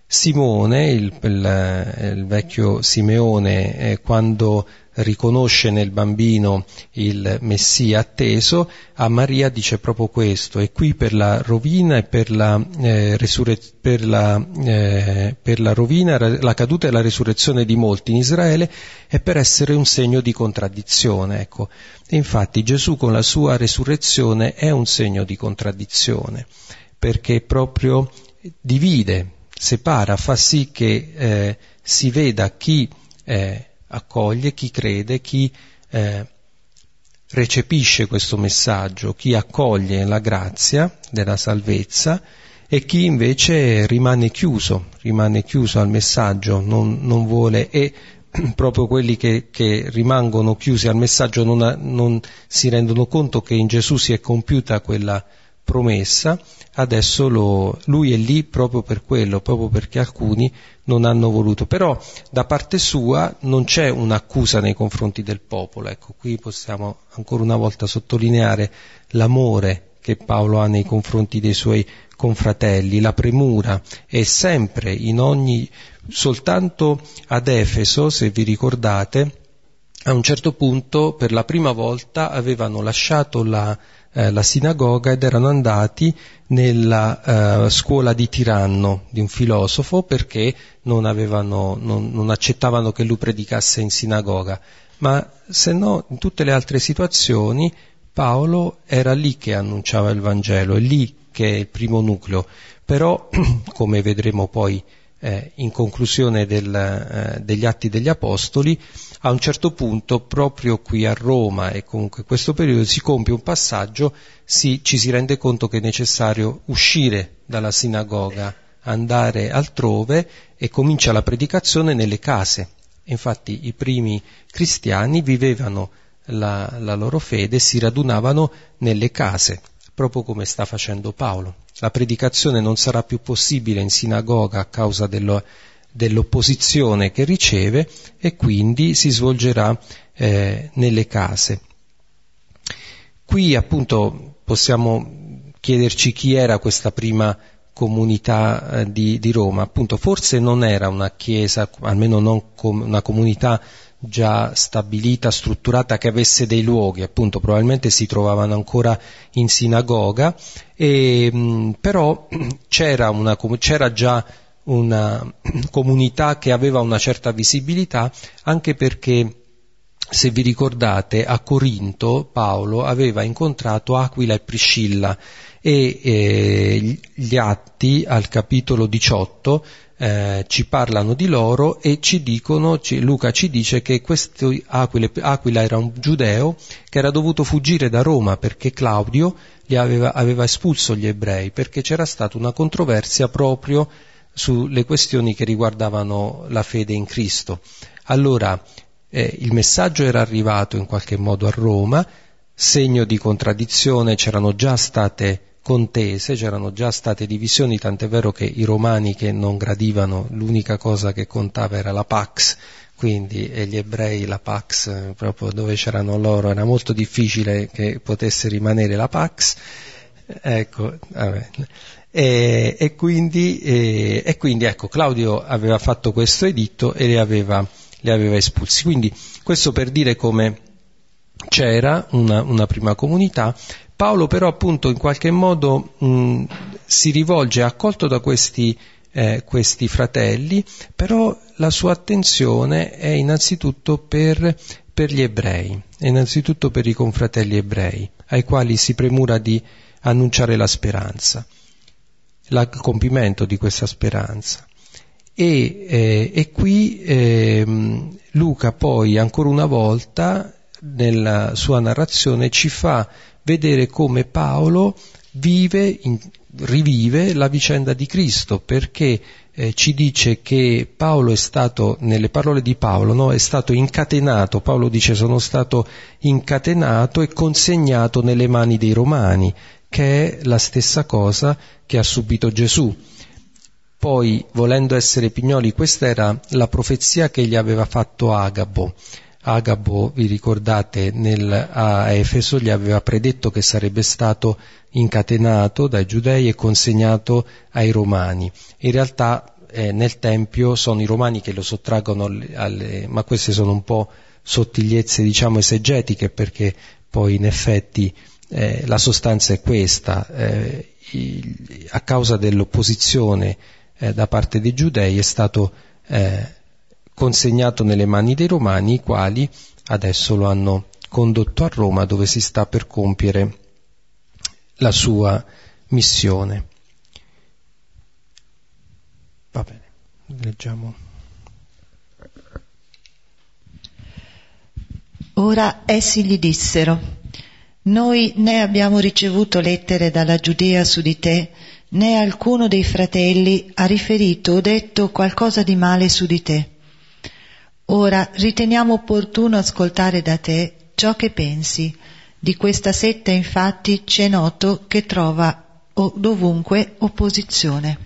Simone, il, il, il vecchio Simeone, eh, quando riconosce nel bambino il Messia atteso, a Maria dice proprio questo, e qui per la rovina e per la, eh, resurre- per la, eh, per la rovina, la caduta e la resurrezione di molti in Israele è per essere un segno di contraddizione. Ecco. E infatti Gesù con la sua resurrezione è un segno di contraddizione, perché proprio divide, separa, fa sì che eh, si veda chi eh, accoglie, chi crede, chi eh, recepisce questo messaggio, chi accoglie la grazia della salvezza e chi invece rimane chiuso, rimane chiuso al messaggio, non, non vuole e proprio quelli che, che, rimangono chiusi al messaggio non, non, si rendono conto che in Gesù si è compiuta quella promessa, adesso lo, lui è lì proprio per quello, proprio perché alcuni non hanno voluto. Però da parte sua non c'è un'accusa nei confronti del popolo, ecco, qui possiamo ancora una volta sottolineare l'amore che Paolo ha nei confronti dei suoi confratelli, la premura è sempre in ogni, soltanto ad Efeso, se vi ricordate, a un certo punto per la prima volta avevano lasciato la eh, la sinagoga ed erano andati nella eh, scuola di Tiranno, di un filosofo, perché non, avevano, non, non accettavano che lui predicasse in sinagoga. Ma se no, in tutte le altre situazioni, Paolo era lì che annunciava il Vangelo, è lì che è il primo nucleo. Però, come vedremo poi eh, in conclusione del, eh, degli atti degli Apostoli, a un certo punto, proprio qui a Roma e comunque in questo periodo, si compie un passaggio, si, ci si rende conto che è necessario uscire dalla sinagoga, andare altrove e comincia la predicazione nelle case. Infatti i primi cristiani vivevano la, la loro fede, si radunavano nelle case, proprio come sta facendo Paolo. La predicazione non sarà più possibile in sinagoga a causa dello, dell'opposizione che riceve e quindi si svolgerà eh, nelle case. Qui appunto possiamo chiederci chi era questa prima comunità eh, di, di, Roma, appunto forse non era una chiesa, almeno non com- una comunità già stabilita, strutturata, che avesse dei luoghi, appunto probabilmente si trovavano ancora in sinagoga, e, mh, però c'era, una, c'era già una comunità che aveva una certa visibilità, anche perché se vi ricordate, a Corinto Paolo aveva incontrato Aquila e Priscilla e eh, gli atti al capitolo 18 eh, ci parlano di loro e ci dicono, ci, Luca ci dice che questo Aquile, Aquila era un giudeo che era dovuto fuggire da Roma perché Claudio aveva, aveva espulso gli ebrei, perché c'era stata una controversia proprio sulle questioni che riguardavano la fede in Cristo. Allora eh, il messaggio era arrivato in qualche modo a Roma, segno di contraddizione, c'erano già state contese, c'erano già state divisioni, tant'è vero che i romani che non gradivano, l'unica cosa che contava era la Pax, quindi e gli ebrei la Pax, proprio dove c'erano loro, era molto difficile che potesse rimanere la Pax. Ecco, e, e, quindi, e, e, quindi, ecco, Claudio aveva fatto questo editto e li aveva, li aveva espulsi. Quindi questo per dire come c'era una, una prima comunità, Paolo però appunto in qualche modo mh, si rivolge, accolto da questi, eh, questi, fratelli, però la sua attenzione è innanzitutto per, per gli ebrei, innanzitutto per i confratelli ebrei, ai quali si premura di annunciare la speranza, il compimento di questa speranza. E, eh, e qui eh, Luca poi ancora una volta nella sua narrazione ci fa vedere come Paolo vive, in, rivive la vicenda di Cristo, perché eh, ci dice che Paolo è stato, nelle parole di Paolo, no, è stato incatenato, Paolo dice sono stato incatenato e consegnato nelle mani dei romani, che è la stessa cosa che ha subito Gesù. Poi, volendo essere pignoli, questa era la profezia che gli aveva fatto Agabo. Agabo, vi ricordate, nel, a Efeso gli aveva predetto che sarebbe stato incatenato dai giudei e consegnato ai romani. In realtà eh, nel Tempio sono i romani che lo sottraggono alle, ma queste sono un po' sottigliezze diciamo esegetiche perché poi in effetti eh, la sostanza è questa, eh, il, a causa dell'opposizione eh, da parte dei giudei è stato eh, consegnato nelle mani dei romani, i quali adesso lo hanno condotto a Roma dove si sta per compiere la sua missione. Va bene, leggiamo.
Ora essi gli dissero, noi né abbiamo ricevuto lettere dalla Giudea su di te, né alcuno dei fratelli ha riferito o detto qualcosa di male su di te. Ora riteniamo opportuno ascoltare da te ciò che pensi. Di questa setta infatti c'è noto che trova dovunque opposizione.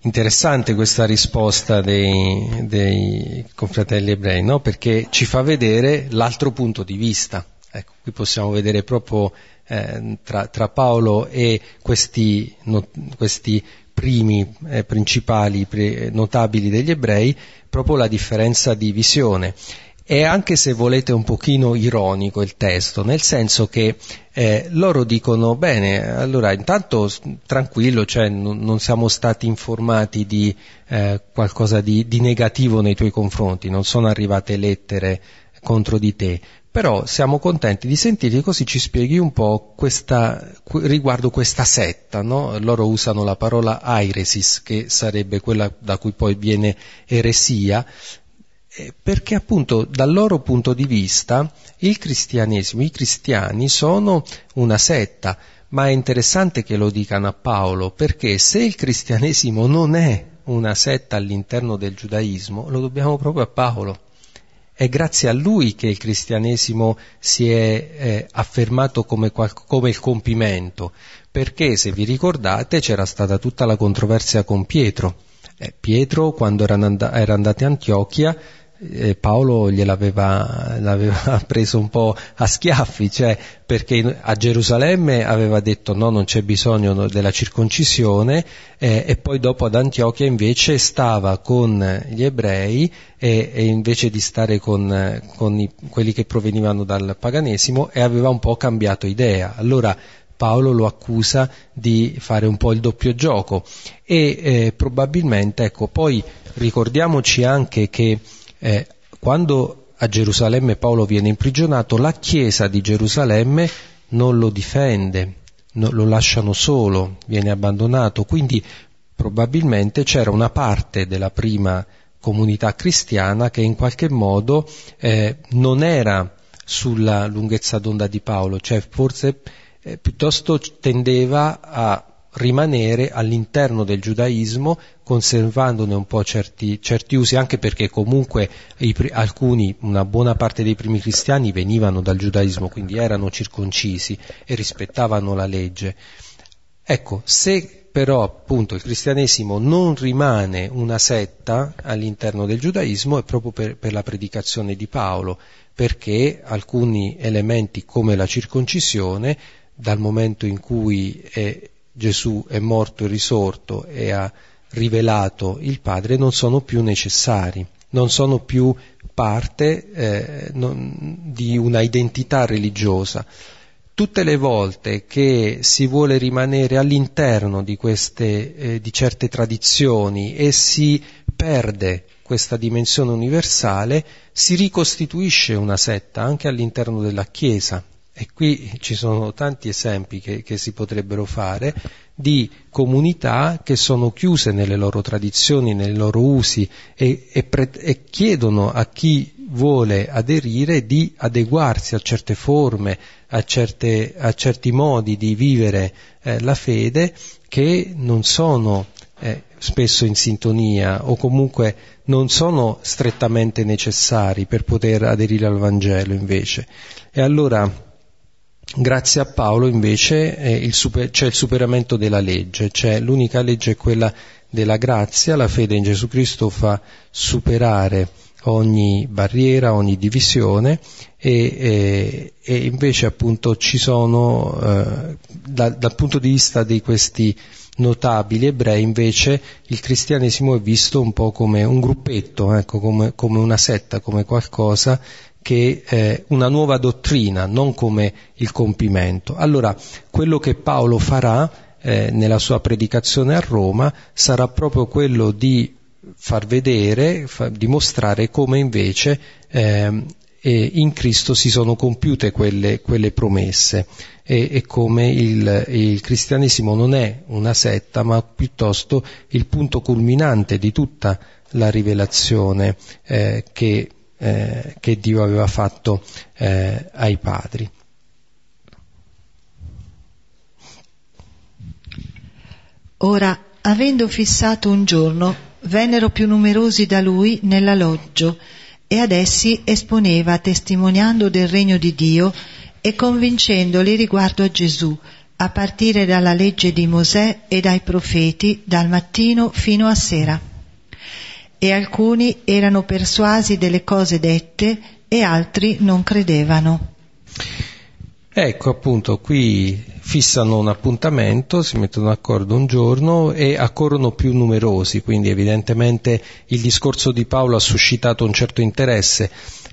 Interessante questa risposta dei, dei confratelli ebrei, no? perché ci fa vedere l'altro punto di vista. Ecco, qui possiamo vedere proprio eh, tra, tra, Paolo e questi, no, questi primi eh, principali pre, notabili degli ebrei proprio la differenza di visione. E anche se volete un pochino ironico il testo, nel senso che eh, loro dicono, bene, allora intanto tranquillo, cioè n- non siamo stati informati di eh, qualcosa di, di negativo nei tuoi confronti, non sono arrivate lettere contro di te, però siamo contenti di sentirti così ci spieghi un po' questa, riguardo questa setta, no? loro usano la parola airesis che sarebbe quella da cui poi viene eresia, eh, perché appunto dal loro punto di vista il cristianesimo, i cristiani sono una setta, ma è interessante che lo dicano a Paolo, perché se il cristianesimo non è una setta all'interno del giudaismo, lo dobbiamo proprio a Paolo è grazie a lui che il cristianesimo si è eh, affermato come, come, il compimento, perché se vi ricordate c'era stata tutta la controversia con Pietro. Eh, Pietro quando era, and- era andato a Antiochia Paolo gliel'aveva l'aveva preso un po' a schiaffi, cioè perché a Gerusalemme aveva detto no, non c'è bisogno della circoncisione eh, e poi dopo ad Antiochia invece stava con gli ebrei e, e invece di stare con, con i, quelli che provenivano dal paganesimo e aveva un po' cambiato idea. Allora Paolo lo accusa di fare un po' il doppio gioco e eh, probabilmente, ecco, poi ricordiamoci anche che eh, quando a Gerusalemme Paolo viene imprigionato, la Chiesa di Gerusalemme non lo difende, no, lo lasciano solo, viene abbandonato, quindi probabilmente c'era una parte della prima comunità cristiana che in qualche modo eh, non era sulla lunghezza d'onda di Paolo, cioè forse eh, piuttosto tendeva a rimanere all'interno del giudaismo conservandone un po' certi, certi usi, anche perché comunque i, alcuni, una buona parte dei primi cristiani venivano dal giudaismo, quindi erano circoncisi e rispettavano la legge. Ecco, se però appunto il cristianesimo non rimane una setta all'interno del giudaismo è proprio per, per la predicazione di Paolo, perché alcuni elementi come la circoncisione, dal momento in cui è, Gesù è morto e risorto e ha rivelato il Padre, non sono più necessari, non sono più parte eh, non, di una identità religiosa. Tutte le volte che si vuole rimanere all'interno di, queste, eh, di certe tradizioni e si perde questa dimensione universale, si ricostituisce una setta anche all'interno della Chiesa. E qui ci sono tanti esempi che, che si potrebbero fare di comunità che sono chiuse nelle loro tradizioni, nei loro usi e, e, pre- e chiedono a chi vuole aderire di adeguarsi a certe forme, a, certe, a certi modi di vivere eh, la fede che non sono eh, spesso in sintonia o comunque non sono strettamente necessari per poter aderire al Vangelo invece. E allora Grazie a Paolo invece il super, c'è il superamento della legge, cioè l'unica legge è quella della grazia, la fede in Gesù Cristo fa superare ogni barriera, ogni divisione e, e, e invece appunto ci sono eh, da, dal punto di vista di questi notabili ebrei invece il cristianesimo è visto un po' come un gruppetto, ecco, come, come una setta, come qualcosa che eh, una nuova dottrina, non come il compimento. Allora, quello che Paolo farà eh, nella sua predicazione a Roma sarà proprio quello di far vedere, far dimostrare come invece eh, in Cristo si sono compiute quelle, quelle promesse e, e come il, il, cristianesimo non è una setta ma piuttosto il punto culminante di tutta la rivelazione eh, che eh, che Dio aveva fatto eh, ai padri.
Ora, avendo fissato un giorno, vennero più numerosi da lui nell'alloggio e ad essi esponeva testimoniando del regno di Dio e convincendoli riguardo a Gesù, a partire dalla legge di Mosè e dai profeti, dal mattino fino a sera e alcuni erano persuasi delle cose dette e altri non credevano.
Ecco appunto, qui fissano un appuntamento, si mettono d'accordo un giorno e accorrono più numerosi, quindi evidentemente il discorso di Paolo ha suscitato un certo interesse.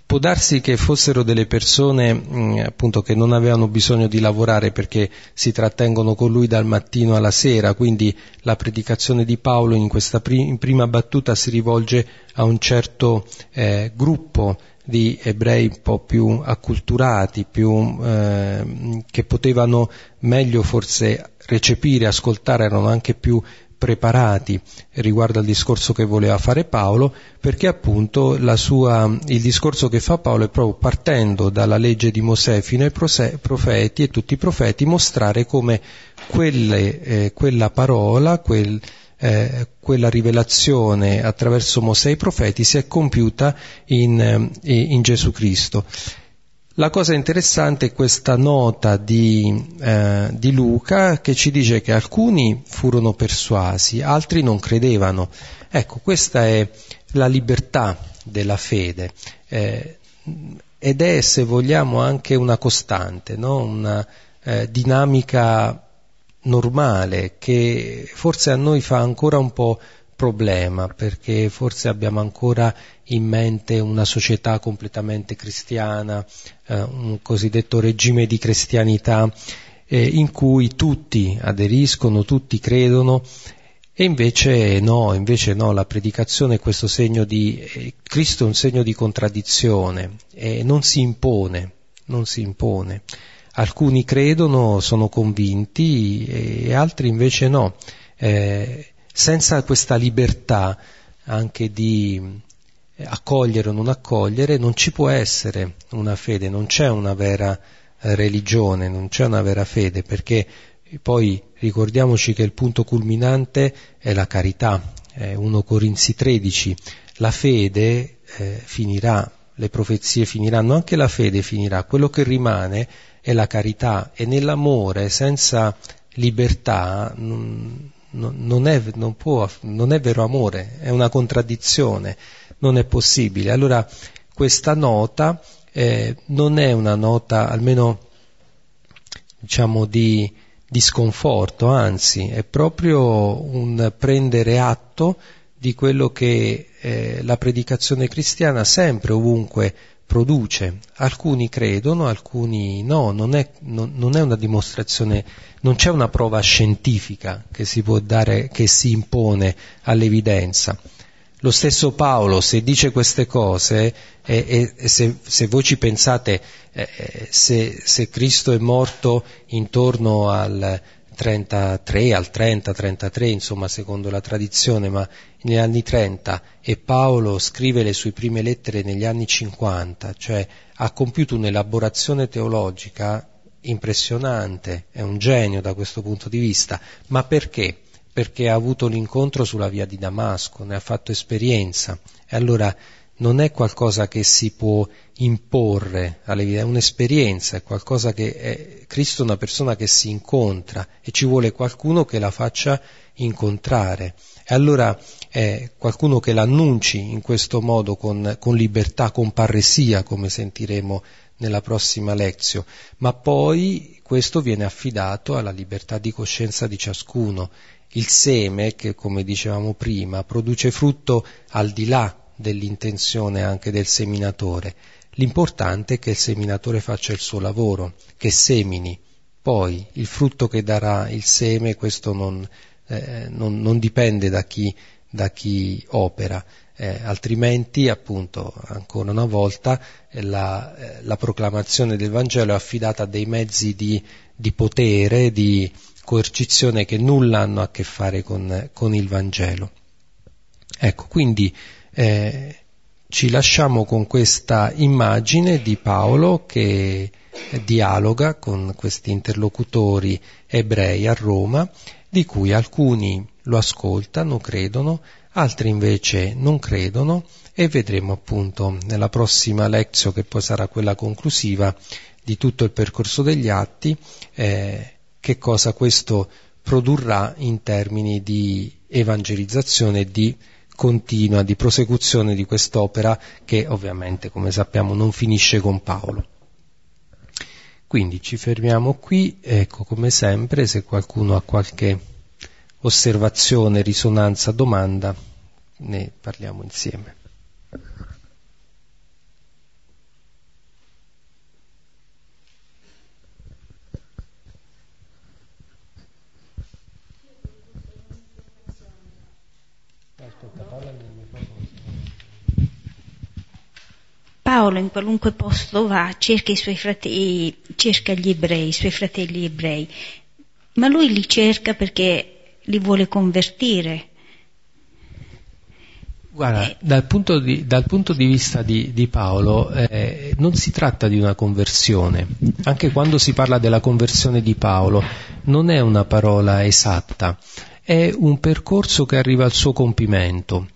Può darsi che fossero delle persone mh, appunto che non avevano bisogno di lavorare perché si trattengono con lui dal mattino alla sera, quindi la predicazione di Paolo in questa pri- in prima battuta si rivolge a un certo eh, gruppo di ebrei un po' più acculturati, più, eh, che potevano meglio forse recepire, ascoltare, erano anche più preparati riguardo al discorso che voleva fare Paolo, perché appunto sua, il discorso che fa Paolo è proprio partendo dalla legge di Mosè fino ai profeti e tutti i profeti mostrare come quelle, eh, quella parola, quel, eh, quella rivelazione attraverso Mosè e i profeti si è compiuta in, eh, in Gesù Cristo. La cosa interessante è questa nota di, eh, di, Luca che ci dice che alcuni furono persuasi, altri non credevano. Ecco, questa è la libertà della fede eh, ed è, se vogliamo, anche una costante, no? una eh, dinamica normale che forse a noi fa ancora un po' problema perché forse abbiamo ancora in mente una società completamente cristiana, eh, un cosiddetto regime di cristianità eh, in cui tutti aderiscono, tutti credono e invece no, invece no, la predicazione è questo segno di eh, Cristo è un segno di contraddizione e non si impone, non si impone. Alcuni credono, sono convinti e altri invece no. Eh, senza questa libertà anche di eh, accogliere o non accogliere, non ci può essere una fede, non c'è una vera eh, religione, non c'è una vera fede, perché poi ricordiamoci che il punto culminante è la carità, è 1 Corinzi 13, la fede eh, finirà, le profezie finiranno, anche la fede finirà, quello che rimane è la carità e nell'amore senza libertà non, è, non, può, non è vero amore, è una contraddizione, non è possibile. Allora questa nota eh, non è una nota almeno diciamo di, di sconforto, anzi è proprio un prendere atto di quello che eh, la predicazione cristiana sempre ovunque produce. Alcuni credono, alcuni no, non è, non, non è, una dimostrazione, non c'è una prova scientifica che si può dare, che si impone all'evidenza. Lo stesso Paolo, se dice queste cose, e, e se, se, voi ci pensate, eh, se, se Cristo è morto intorno al 33, al 30, 33, insomma, secondo la tradizione, ma negli anni 30 e Paolo scrive le sue prime lettere negli anni 50, cioè ha compiuto un'elaborazione teologica impressionante, è un genio da questo punto di vista, ma perché? Perché ha avuto l'incontro sulla via di Damasco, ne ha fatto esperienza e allora non è qualcosa che si può imporre vite, è un'esperienza, è qualcosa che è, Cristo è una persona che si incontra e ci vuole qualcuno che la faccia incontrare. E allora è qualcuno che l'annunci in questo modo con, con libertà, con parresia, come sentiremo nella prossima lezione, ma poi questo viene affidato alla libertà di coscienza di ciascuno. Il seme, che come dicevamo prima, produce frutto al di là dell'intenzione anche del seminatore. L'importante è che il seminatore faccia il suo lavoro, che semini. Poi il frutto che darà il seme, questo non, eh, non, non dipende da chi, da chi opera, eh, altrimenti appunto ancora una volta eh, la, eh, la, proclamazione del Vangelo è affidata a dei mezzi di, di potere, di coercizione che nulla hanno a che fare con, con il Vangelo. Ecco, quindi eh, ci lasciamo con questa immagine di Paolo che dialoga con questi interlocutori ebrei a Roma, di cui alcuni lo ascoltano, credono, altri invece non credono e vedremo appunto nella prossima lezione, che poi sarà quella conclusiva di tutto il percorso degli atti, eh, che cosa questo produrrà in termini di evangelizzazione e di continua di prosecuzione di quest'opera che ovviamente, come sappiamo, non finisce con Paolo. Quindi ci fermiamo qui, ecco come sempre, se qualcuno ha qualche osservazione, risonanza, domanda, ne parliamo insieme.
Paolo in qualunque posto va cerca, fratelli, cerca gli ebrei, i suoi fratelli ebrei, ma lui li cerca perché li vuole convertire.
Guarda, eh. dal, punto di, dal punto di vista di, di Paolo eh, non si tratta di una conversione, anche quando si parla della conversione di Paolo non è una parola esatta, è un percorso che arriva al suo compimento.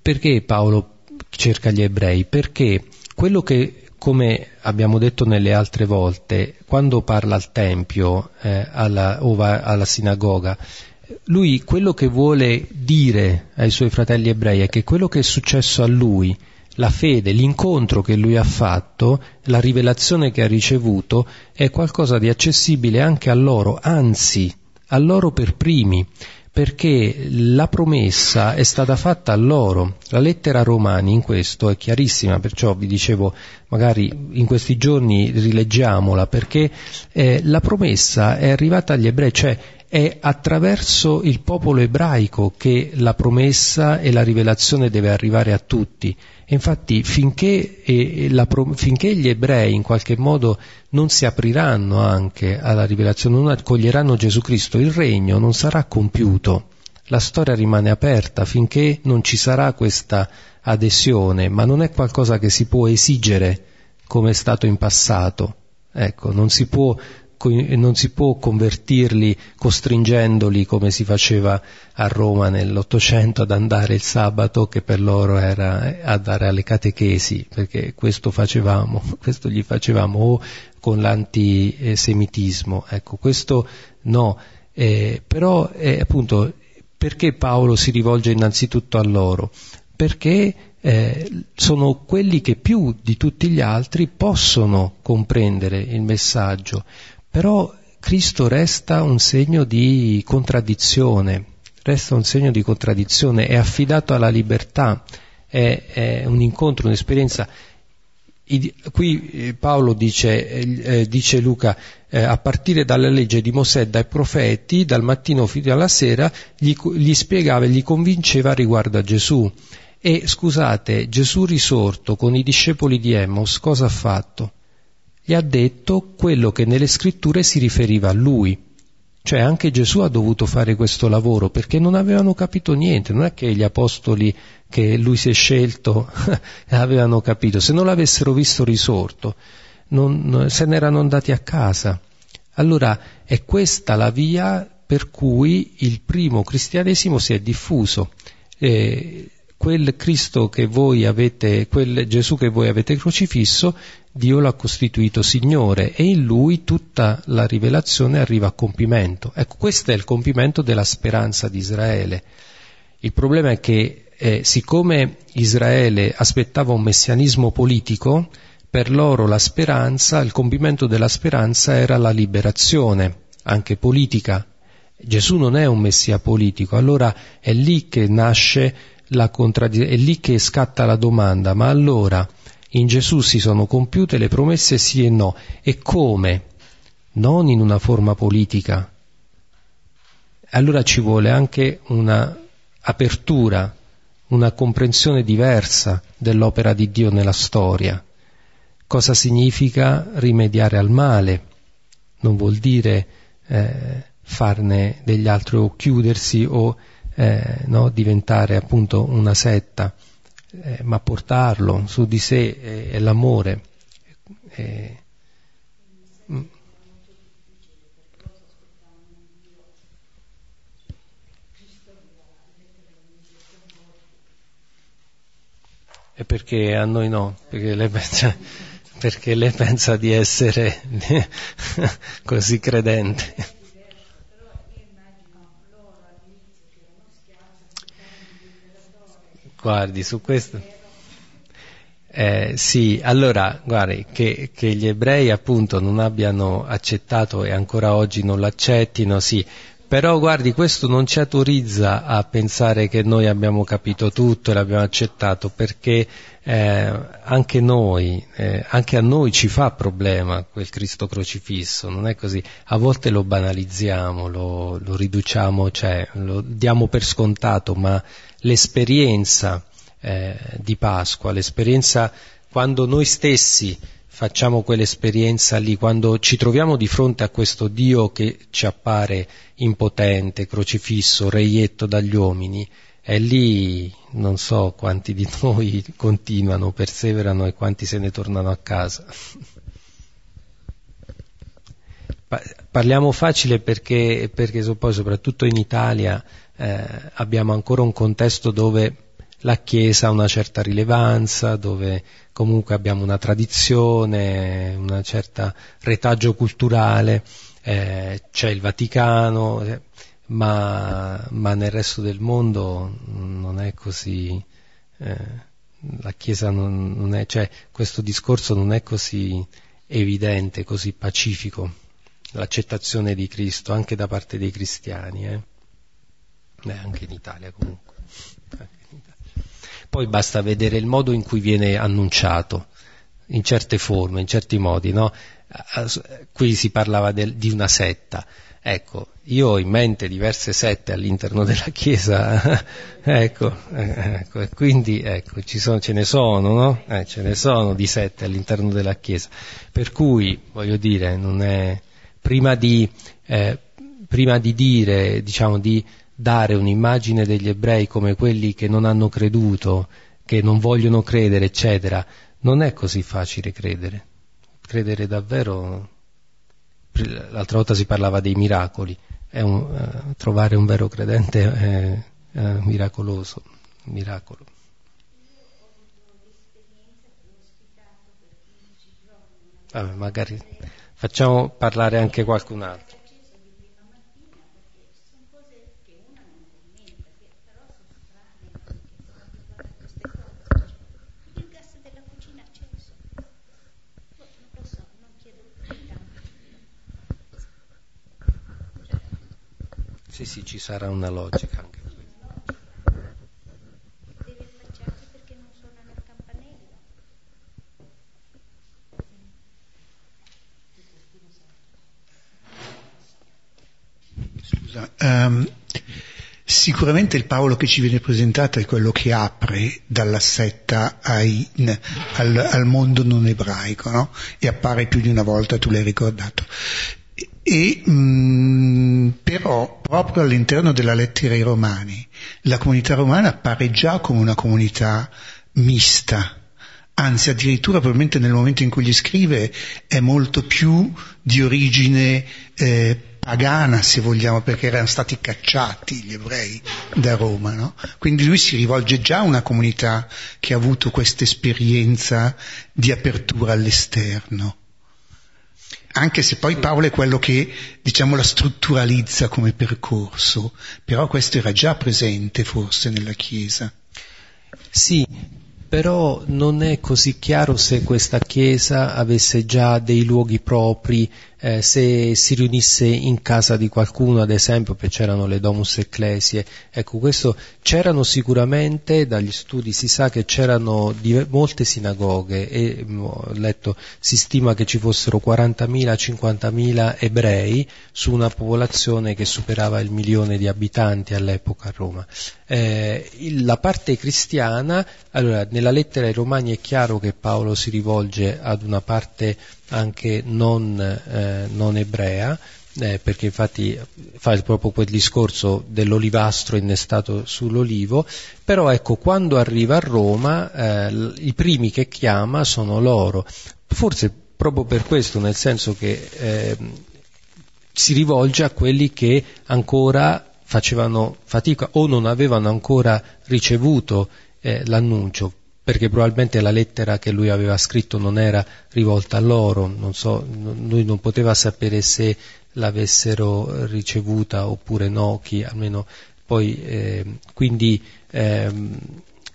Perché Paolo cerca gli ebrei? Perché quello che, come abbiamo detto nelle altre volte, quando parla al Tempio eh, alla, o va alla sinagoga, lui quello che vuole dire ai suoi fratelli ebrei è che quello che è successo a lui, la fede, l'incontro che lui ha fatto, la rivelazione che ha ricevuto, è qualcosa di accessibile anche a loro, anzi a loro per primi perché la promessa è stata fatta a loro. La lettera a Romani in questo è chiarissima, perciò vi dicevo, magari in questi giorni rileggiamola, perché eh, la promessa è arrivata agli ebrei, cioè è attraverso il popolo ebraico che la promessa e la rivelazione deve arrivare a tutti. infatti finché, eh, la, finché, gli ebrei in qualche modo non si apriranno anche alla rivelazione, non accoglieranno Gesù Cristo, il regno non sarà compiuto. la storia rimane aperta finché non ci sarà questa adesione, ma non è qualcosa che si può esigere come è stato in passato. Ecco, non si può non si può convertirli costringendoli come si faceva a Roma nell'Ottocento ad andare il sabato che per loro era eh, andare alle catechesi, perché questo facevamo, questo gli facevamo o con l'antisemitismo, ecco, questo no, eh, però eh, appunto perché Paolo si rivolge innanzitutto a loro? Perché eh, sono quelli che più di tutti gli altri possono comprendere il messaggio, però Cristo resta un segno di contraddizione, resta un segno di contraddizione, è affidato alla libertà, è, è un incontro, un'esperienza. Qui eh, Paolo dice, eh, eh, dice Luca, a partire dalla legge di Mosè, dai profeti, dal mattino fino alla sera, gli, gli spiegava e gli convinceva riguardo a Gesù. E scusate, Gesù risorto con i discepoli di Emmos cosa ha fatto? Gli ha detto quello che nelle scritture si riferiva a lui. Cioè anche Gesù ha dovuto fare questo lavoro perché non avevano capito niente, non è che gli apostoli che lui si è scelto avevano capito, se non l'avessero visto risorto non, se ne erano andati a casa. Allora è questa la via per cui il primo cristianesimo si è diffuso. Eh, quel Cristo che voi avete, quel Gesù che voi avete crocifisso, Dio l'ha costituito Signore e in lui tutta la rivelazione arriva a compimento. Ecco, questo è il compimento della speranza di Israele. Il problema è che eh, siccome Israele aspettava un messianismo politico, per loro la speranza, il compimento della speranza era la liberazione, anche politica. Gesù non è un messia politico, allora è lì che nasce la contraddizione, è lì che scatta la domanda, ma allora in Gesù si sono compiute le promesse sì e no, e come? Non in una forma politica. Allora ci vuole anche una apertura, una comprensione diversa dell'opera di Dio nella storia. Cosa significa rimediare al male? Non vuol dire eh, farne degli altri o chiudersi o eh, no, diventare appunto una setta, eh, ma portarlo su di sé eh, è l'amore. Eh, mm. E perché a noi no? Perché lei pensa, perché lei pensa di essere così credente. Guardi, su questo. Eh, sì, allora, guardi, che, che, gli ebrei appunto non abbiano accettato e ancora oggi non l'accettino, sì, però guardi, questo non ci autorizza a pensare che noi abbiamo capito tutto e l'abbiamo accettato, perché eh, anche noi, eh, anche a noi ci fa problema quel Cristo crocifisso, non è così? A volte lo banalizziamo, lo, lo riduciamo, cioè lo diamo per scontato, ma l'esperienza eh, di Pasqua, l'esperienza quando noi stessi facciamo quell'esperienza lì, quando ci troviamo di fronte a questo Dio che ci appare impotente, crocifisso, reietto dagli uomini, è lì non so quanti di noi continuano, perseverano e quanti se ne tornano a casa. Parliamo facile perché, perché poi soprattutto in Italia eh, abbiamo ancora un contesto dove la Chiesa ha una certa rilevanza, dove comunque abbiamo una tradizione, un certo retaggio culturale, eh, c'è il Vaticano, eh, ma, ma, nel resto del mondo non è così, eh, la Chiesa non, non è, cioè questo discorso non è così evidente, così pacifico, l'accettazione di Cristo anche da parte dei cristiani. Eh. Beh, anche in Italia comunque. Poi basta vedere il modo in cui viene annunciato, in certe forme, in certi modi, no? Qui si parlava del, di una setta. Ecco, io ho in mente diverse sette all'interno della Chiesa, ecco, ecco, quindi ecco, sono, ce ne sono, no? Eh, ce ne sono di sette all'interno della Chiesa. Per cui, voglio dire, non è, prima di, eh, prima di dire, diciamo, di dare un'immagine degli ebrei come quelli che non hanno creduto, che non vogliono credere, eccetera, non è così facile credere. Credere davvero, l'altra volta si parlava dei miracoli, un, uh, trovare un vero credente è, è miracoloso, miracolo. Vabbè, magari facciamo parlare anche qualcun altro. Sì, sì, ci sarà una logica anche.
Scusa, um, sicuramente il Paolo che ci viene presentato è quello che apre dalla setta ai, al, al, mondo non ebraico, no? E appare più di una volta, tu l'hai ricordato. E, mh, mm, però proprio all'interno della lettera ai Romani la comunità romana appare già come una comunità mista, anzi addirittura probabilmente nel momento in cui gli scrive è molto più di origine eh, pagana se vogliamo perché erano stati cacciati gli ebrei da Roma no? quindi lui si rivolge già a una comunità che ha avuto questa esperienza di apertura all'esterno anche se poi Paolo è quello che, diciamo, la strutturalizza come percorso, però questo era già presente forse nella Chiesa.
Sì, però non è così chiaro se questa Chiesa avesse già dei luoghi propri, eh, se si riunisse in casa di qualcuno, ad esempio, perché c'erano le domus ecclesie, ecco, questo c'erano sicuramente, dagli studi si sa che c'erano di, molte sinagoghe e mm, ho letto, si stima che ci fossero 40.000, 50.000 ebrei su una popolazione che superava il milione di abitanti all'epoca a Roma. Eh, la parte cristiana, allora, nella lettera ai Romani è chiaro che Paolo si rivolge ad una parte anche non, eh, non ebrea, eh, perché infatti fa proprio quel discorso dell'olivastro innestato sull'olivo, però ecco, quando arriva a Roma eh, i primi che chiama sono loro, forse proprio per questo, nel senso che eh, si rivolge a quelli che ancora facevano fatica o non avevano ancora ricevuto eh, l'annuncio, perché probabilmente la lettera che lui aveva scritto non era rivolta a loro, non so, lui non poteva sapere se l'avessero ricevuta oppure no, chi almeno poi, eh, quindi eh,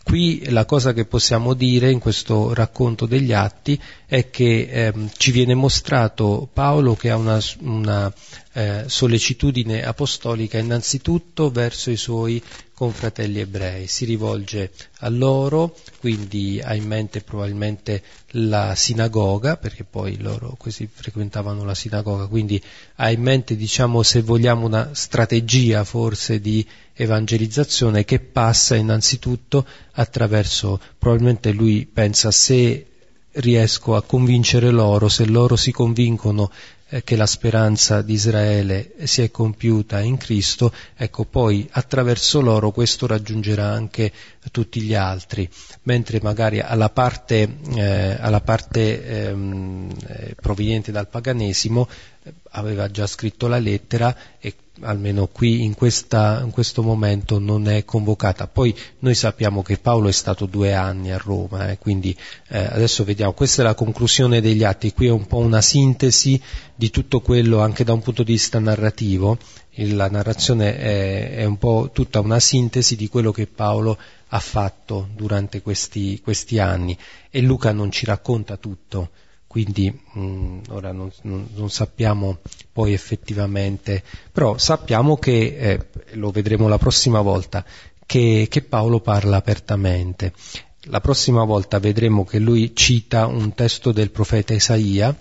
qui la cosa che possiamo dire in questo racconto degli atti è che eh, ci viene mostrato Paolo che ha una, una eh, sollecitudine apostolica innanzitutto verso i suoi confratelli ebrei, si rivolge a loro, quindi ha in mente probabilmente la sinagoga, perché poi loro così frequentavano la sinagoga, quindi ha in mente, diciamo, se vogliamo, una strategia forse di evangelizzazione che passa innanzitutto attraverso, probabilmente lui pensa se riesco a convincere loro, se loro si convincono che la speranza di Israele si è compiuta in Cristo, ecco poi attraverso loro questo raggiungerà anche tutti gli altri, mentre magari alla parte, eh, alla parte ehm, eh, proveniente dal paganesimo eh, aveva già scritto la lettera e almeno qui in, questa, in, questo momento non è convocata. Poi noi sappiamo che Paolo è stato due anni a Roma, eh, quindi eh, adesso vediamo, questa è la conclusione degli atti, qui è un po' una sintesi di tutto quello anche da un punto di vista narrativo, la narrazione è, è un po' tutta una sintesi di quello che Paolo ha fatto durante questi, questi anni. E Luca non ci racconta tutto quindi mh, mm, ora non, non, non, sappiamo poi effettivamente, però sappiamo che, eh, lo vedremo la prossima volta, che, che, Paolo parla apertamente. La prossima volta vedremo che lui cita un testo del profeta Isaia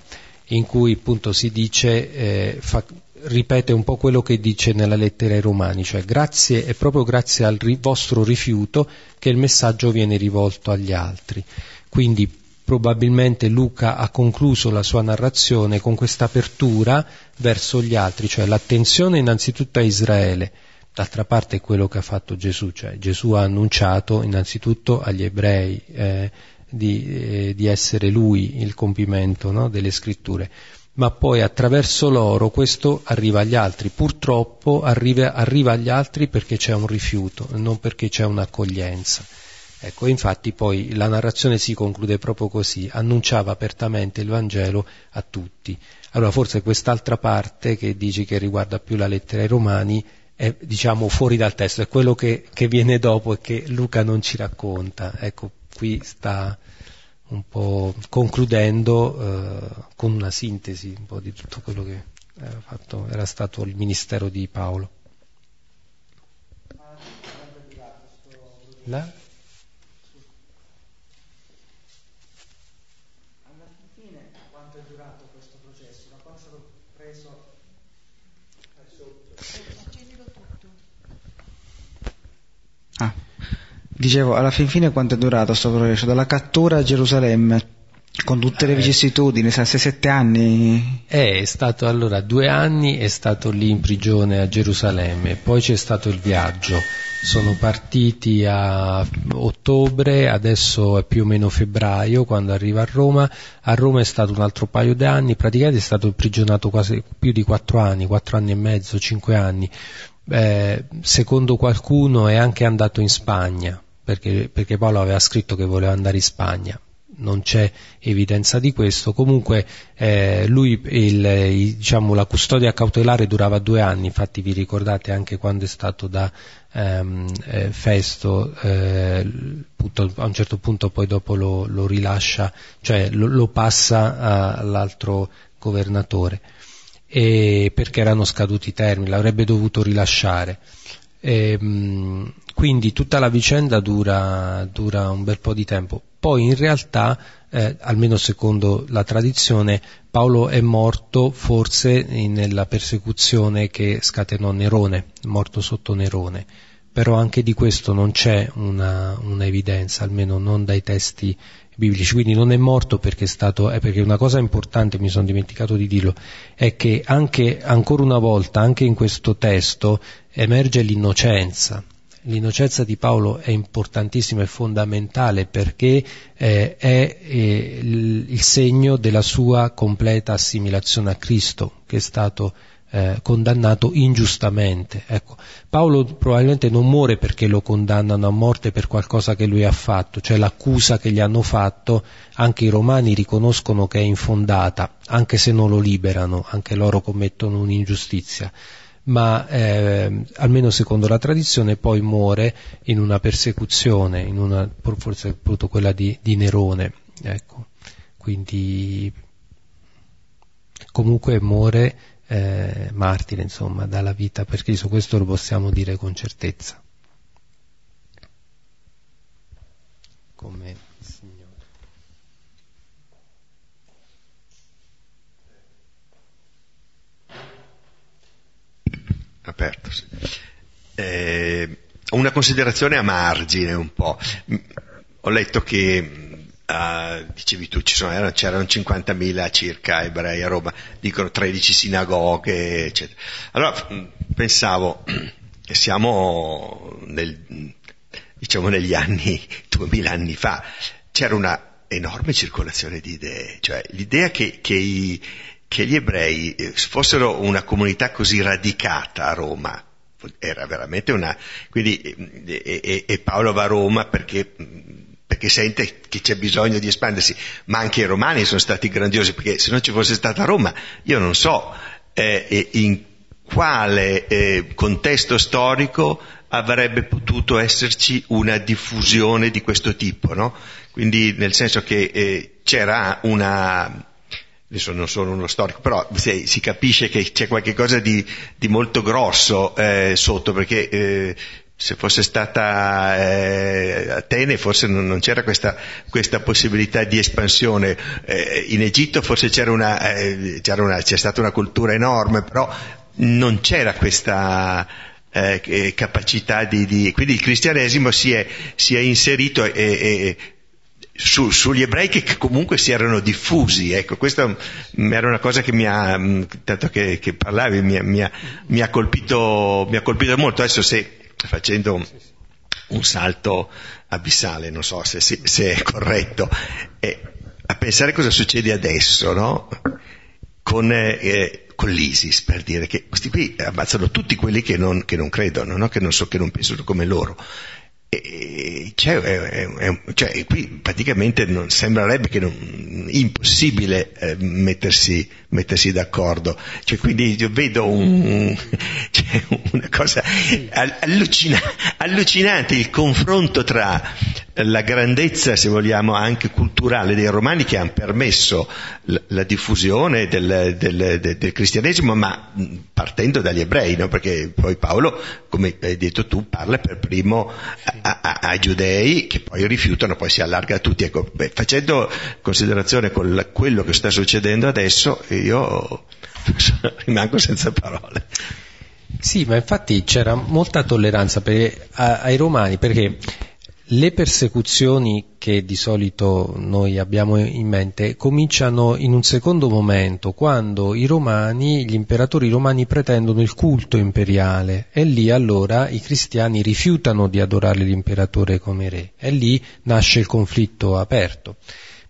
in cui appunto si dice, eh, fa, ripete un po' quello che dice nella lettera ai Romani, cioè grazie, è proprio grazie al ri- vostro rifiuto che il messaggio viene rivolto agli altri. Quindi probabilmente Luca ha concluso la sua narrazione con questa apertura verso gli altri, cioè l'attenzione innanzitutto a Israele, D'altra parte è quello che ha fatto Gesù, cioè Gesù ha annunciato innanzitutto agli ebrei eh, di, eh, di, essere lui il compimento no, delle scritture, ma poi attraverso loro questo arriva agli altri. Purtroppo arriva, arriva agli altri perché c'è un rifiuto, non perché c'è un'accoglienza. Ecco, infatti poi la narrazione si conclude proprio così, annunciava apertamente il Vangelo a tutti. Allora forse quest'altra parte che dici che riguarda più la lettera ai Romani è diciamo fuori dal testo, è quello che, che viene dopo e che Luca non ci racconta. Ecco, qui sta un po' concludendo eh, con una sintesi un po' di tutto quello che era, fatto, era stato il ministero di Paolo. La?
Dicevo, alla fin fine quanto è durato questo processo? Dalla cattura a Gerusalemme, con tutte le eh. vicissitudini, 6-7 anni?
Eh, è stato allora due anni, è stato lì in prigione a Gerusalemme, poi c'è stato il viaggio, sono partiti a ottobre, adesso è più o meno febbraio quando arriva a Roma, a Roma è stato un altro paio di anni, praticamente è stato imprigionato quasi più di quattro anni, quattro anni e mezzo, cinque anni, eh, secondo qualcuno è anche andato in Spagna, perché, perché Paolo aveva scritto che voleva andare in Spagna, non c'è evidenza di questo. Comunque eh, lui, il, il, diciamo, la custodia cautelare durava due anni, infatti vi ricordate anche quando è stato da ehm, eh, Festo, eh, punto, a un certo punto poi dopo lo, lo rilascia, cioè lo, lo passa a, all'altro governatore, perché erano scaduti i termini, l'avrebbe dovuto rilasciare. E, ehm, quindi tutta la vicenda dura, dura, un bel po' di tempo. Poi in realtà, eh, almeno secondo la tradizione, Paolo è morto forse nella persecuzione che scatenò Nerone, morto sotto Nerone. Però anche di questo non c'è una, una evidenza, almeno non dai testi biblici, quindi non è morto perché è stato, è perché una cosa importante, mi sono dimenticato di dirlo, è che anche, ancora una volta, anche in questo testo, emerge l'innocenza. L'innocenza di Paolo è importantissima e fondamentale perché eh, è eh, il segno della sua completa assimilazione a Cristo, che è stato eh, condannato ingiustamente. Ecco, Paolo probabilmente non muore perché lo condannano a morte per qualcosa che lui ha fatto, cioè l'accusa che gli hanno fatto, anche i romani riconoscono che è infondata, anche se non lo liberano, anche loro commettono un'ingiustizia ma eh, almeno secondo la tradizione poi muore in una persecuzione, in una, forse appunto quella di, di Nerone, ecco. quindi comunque muore eh, martire, insomma, dalla vita per Cristo, questo lo possiamo dire con certezza. Come Signore.
Aperto, sì. Eh, una considerazione a margine un po'. Ho letto che Uh, dicevi tu, sono, erano, c'erano 50.000 circa ebrei a Roma, dicono 13 sinagoghe, eccetera. Allora pensavo che siamo nel, diciamo negli anni, 2000 anni fa, c'era una enorme circolazione di idee, cioè l'idea che, che, i, che gli ebrei eh, fossero una comunità così radicata a Roma, era veramente una... Quindi, e, e, e Paolo va a Roma perché perché sente che c'è bisogno di espandersi, ma anche i romani sono stati grandiosi, perché se non ci fosse stata Roma, io non so eh, in quale eh, contesto storico avrebbe potuto esserci una diffusione di questo tipo, no? Quindi nel senso che eh, c'era una, adesso non sono uno storico, però si, si capisce che c'è qualcosa di, di molto grosso eh, sotto, perché eh, se fosse stata eh, Atene forse non, non c'era questa, questa, possibilità di espansione. Eh, in Egitto forse c'era, una, eh, c'era una, c'è stata una cultura enorme, però non c'era questa eh, capacità di, di, Quindi il cristianesimo si è, si è inserito e, e, su, sugli ebrei che comunque si erano diffusi. Ecco, questa era una cosa che mi ha, tanto che, che parlavi, mi, mi, ha, mi, ha colpito, mi ha colpito molto. Adesso se facendo un salto abissale, non so se, se, è corretto, eh, a pensare cosa succede adesso, no? Con, eh, con l'ISIS, per dire che questi qui ammazzano tutti quelli che non, che non credono, no? che, non so, che non pensano come loro. E, cioè, è, è, cioè, qui praticamente non, sembrerebbe che non, impossibile eh, mettersi, mettersi, d'accordo. Cioè, quindi io vedo un, cioè, una cosa allucina, allucinante il confronto tra la grandezza, se vogliamo, anche culturale dei romani che hanno permesso la, la diffusione del, del, del, del, cristianesimo, ma partendo dagli ebrei, no? perché poi Paolo, come hai detto tu, parla per primo ai giudei che poi rifiutano, poi si allarga a tutti. Ecco, beh, facendo considerazione con la, quello che sta succedendo adesso, io rimango senza parole.
Sì, ma infatti c'era molta tolleranza per, a, ai romani perché le persecuzioni che di solito noi abbiamo in mente cominciano in un secondo momento, quando i romani, gli imperatori romani pretendono il culto imperiale e lì allora i cristiani rifiutano di adorare l'imperatore come re e lì nasce il conflitto aperto.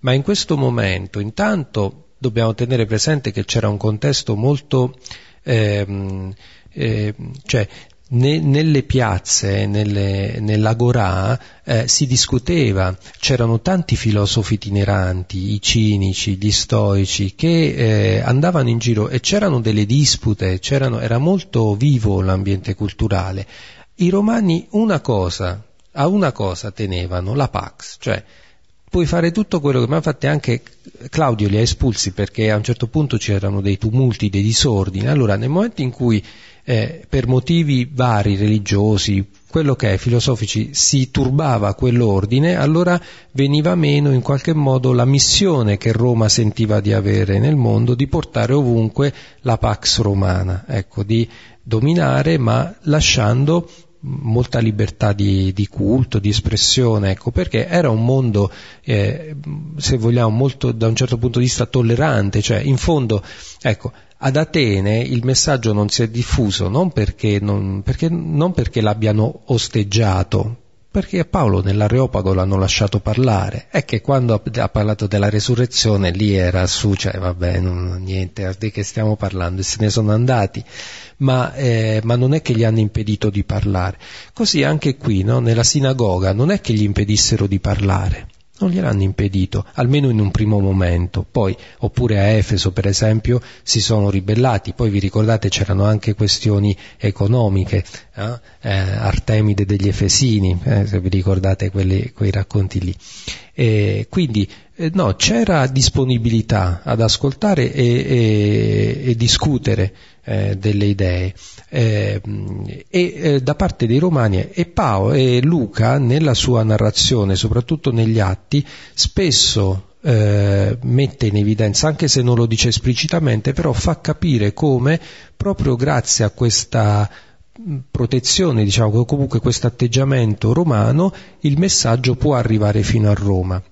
Ma in questo momento intanto dobbiamo tenere presente che c'era un contesto molto ehm, eh, cioè ne, nelle piazze, nelle, nell'agorà, eh, si discuteva, c'erano tanti filosofi itineranti, i cinici, gli stoici, che eh, andavano in giro e c'erano delle dispute, c'erano, era molto vivo l'ambiente culturale. I romani una cosa, a una cosa tenevano, la pax, cioè puoi fare tutto quello che mi ha fatto anche Claudio li ha espulsi perché a un certo punto c'erano dei tumulti, dei disordini. Allora, nel momento in cui eh, per motivi vari, religiosi, quello che è, filosofici, si turbava quell'ordine, allora veniva meno in qualche modo la missione che Roma sentiva di avere nel mondo di portare ovunque la pax romana, ecco, di dominare ma lasciando molta libertà di, di, culto, di espressione, ecco, perché era un mondo, eh, se vogliamo, molto da un certo punto di vista tollerante, cioè in fondo, ecco, ad Atene il messaggio non si è diffuso non perché, non, perché, non perché l'abbiano osteggiato, perché Paolo nell'Areopago l'hanno lasciato parlare. È che quando ha parlato della resurrezione lì era su, cioè vabbè, non, niente, di che stiamo parlando, e se ne sono andati. Ma, eh, ma, non è che gli hanno impedito di parlare. Così anche qui, no? nella sinagoga, non è che gli impedissero di parlare non gliel'hanno impedito, almeno in un primo momento. Poi, oppure a Efeso, per esempio, si sono ribellati. Poi vi ricordate c'erano anche questioni economiche, eh? Eh, Artemide degli Efesini, eh, se vi ricordate quelli, quei racconti lì. E quindi eh, no, c'era disponibilità ad ascoltare e, e, e discutere eh, delle idee eh, e eh, da parte dei romani e Paolo e Luca nella sua narrazione, soprattutto negli atti, spesso eh, mette in evidenza, anche se non lo dice esplicitamente, però fa capire come proprio grazie a questa protezione, diciamo, comunque questo atteggiamento romano, il messaggio può arrivare fino a Roma.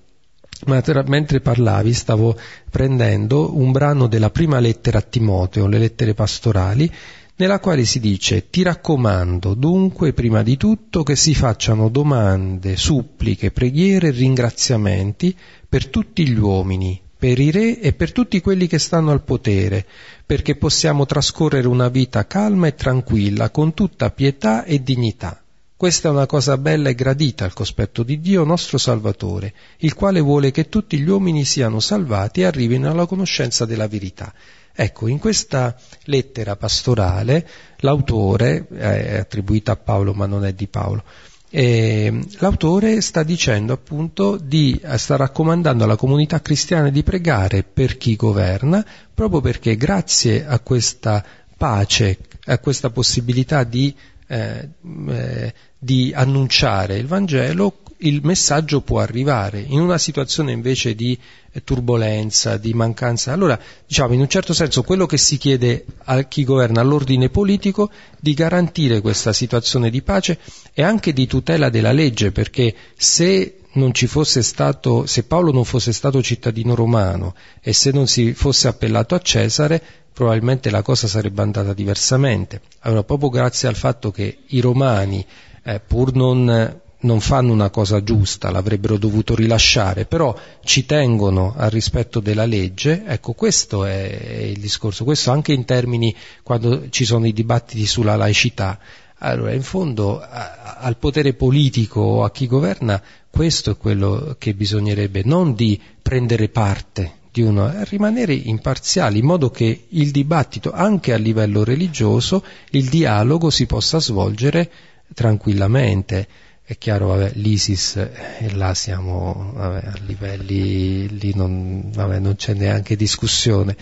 Ma mentre parlavi stavo prendendo un brano della prima lettera a Timoteo, le lettere pastorali, nella quale si dice ti raccomando dunque prima di tutto che si facciano domande, suppliche, preghiere e ringraziamenti per tutti gli uomini, per i re e per tutti quelli che stanno al potere, perché possiamo trascorrere una vita calma e tranquilla, con tutta pietà e dignità. Questa è una cosa bella e gradita al cospetto di Dio nostro Salvatore, il quale vuole che tutti gli uomini siano salvati e arrivino alla conoscenza della verità. Ecco, in questa lettera pastorale l'autore, è attribuita a Paolo ma non è di Paolo, eh, l'autore sta dicendo appunto di, sta raccomandando alla comunità cristiana di pregare per chi governa, proprio perché grazie a questa pace, a questa possibilità di eh, eh, di annunciare il Vangelo, il messaggio può arrivare. In una situazione invece di eh, turbolenza, di mancanza, allora diciamo in un certo senso quello che si chiede a chi governa, all'ordine politico, di garantire questa situazione di pace e anche di tutela della legge, perché se non ci fosse stato, se Paolo non fosse stato cittadino romano e se non si fosse appellato a Cesare, probabilmente la cosa sarebbe andata diversamente. Allora, proprio grazie al fatto che i romani, eh, pur non, non fanno una cosa giusta, l'avrebbero dovuto rilasciare, però ci tengono al rispetto della legge, ecco questo è il discorso, questo anche in termini quando ci sono i dibattiti sulla laicità. Allora, in fondo al potere politico o a chi governa, questo è quello che bisognerebbe, non di prendere parte di uno, rimanere imparziali, in modo che il dibattito, anche a livello religioso, il dialogo si possa svolgere tranquillamente. È chiaro, vabbè, l'ISIS, e eh, là siamo vabbè, a livelli, lì non, vabbè, non c'è neanche discussione.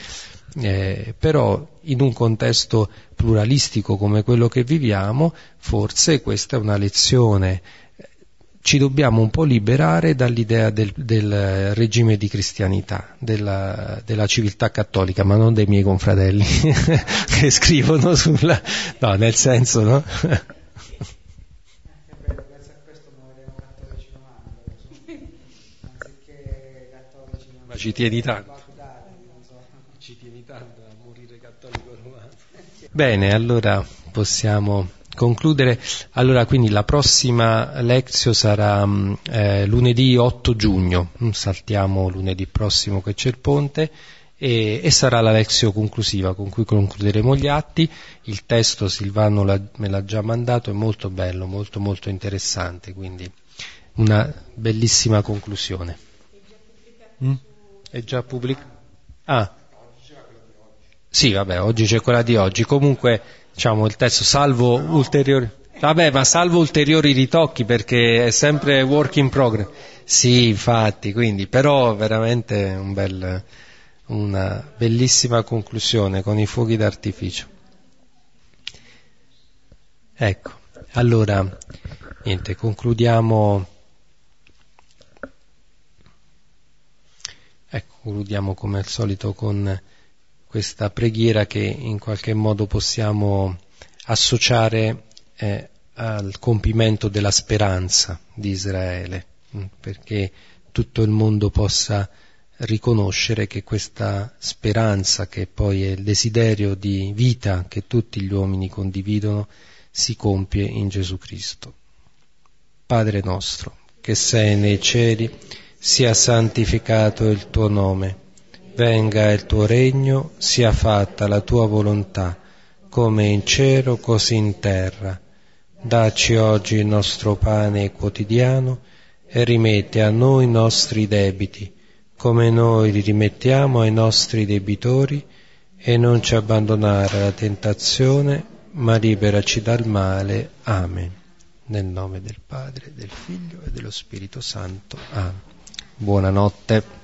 Eh, però in un contesto pluralistico come quello che viviamo, forse questa è una lezione. Ci dobbiamo un po' liberare dall'idea del, del regime di cristianità, della, della, civiltà cattolica, ma non dei miei confratelli che scrivono sulla... no, nel senso, no? Ma ci tieni tanto. Bene, allora possiamo concludere. Allora, quindi la prossima lezione sarà mm, eh, lunedì 8 giugno, mm, saltiamo lunedì prossimo che c'è il ponte, e, e, sarà la lezione conclusiva con cui concluderemo gli atti. Il testo Silvano la, me l'ha già mandato, è molto bello, molto molto interessante, quindi una bellissima conclusione. Mm? È già pubblicato? Ah. Sì, vabbè, oggi c'è quella di oggi. Comunque, diciamo, il testo salvo ulteriori... Vabbè, ma salvo ulteriori ritocchi perché è sempre work in progress. Sì, infatti, quindi, però veramente un bel, una bellissima conclusione con i fuochi d'artificio. Ecco, allora, niente, concludiamo. Ecco, concludiamo come al solito con questa preghiera che in qualche modo possiamo associare eh, al compimento della speranza di Israele, mm, perché tutto il mondo possa riconoscere che questa speranza, che poi è il desiderio di vita che tutti gli uomini condividono, si compie in Gesù Cristo. Padre nostro, che sei nei cieli, sia santificato il tuo nome venga il tuo regno, sia fatta la tua volontà, come in cielo così in terra. Dacci oggi il nostro pane quotidiano e rimetti a noi i nostri debiti, come noi li rimettiamo ai nostri debitori, e non ci abbandonare alla tentazione, ma liberaci dal male. Amen. Nel nome del Padre, del Figlio e dello Spirito Santo. Amen. Buonanotte.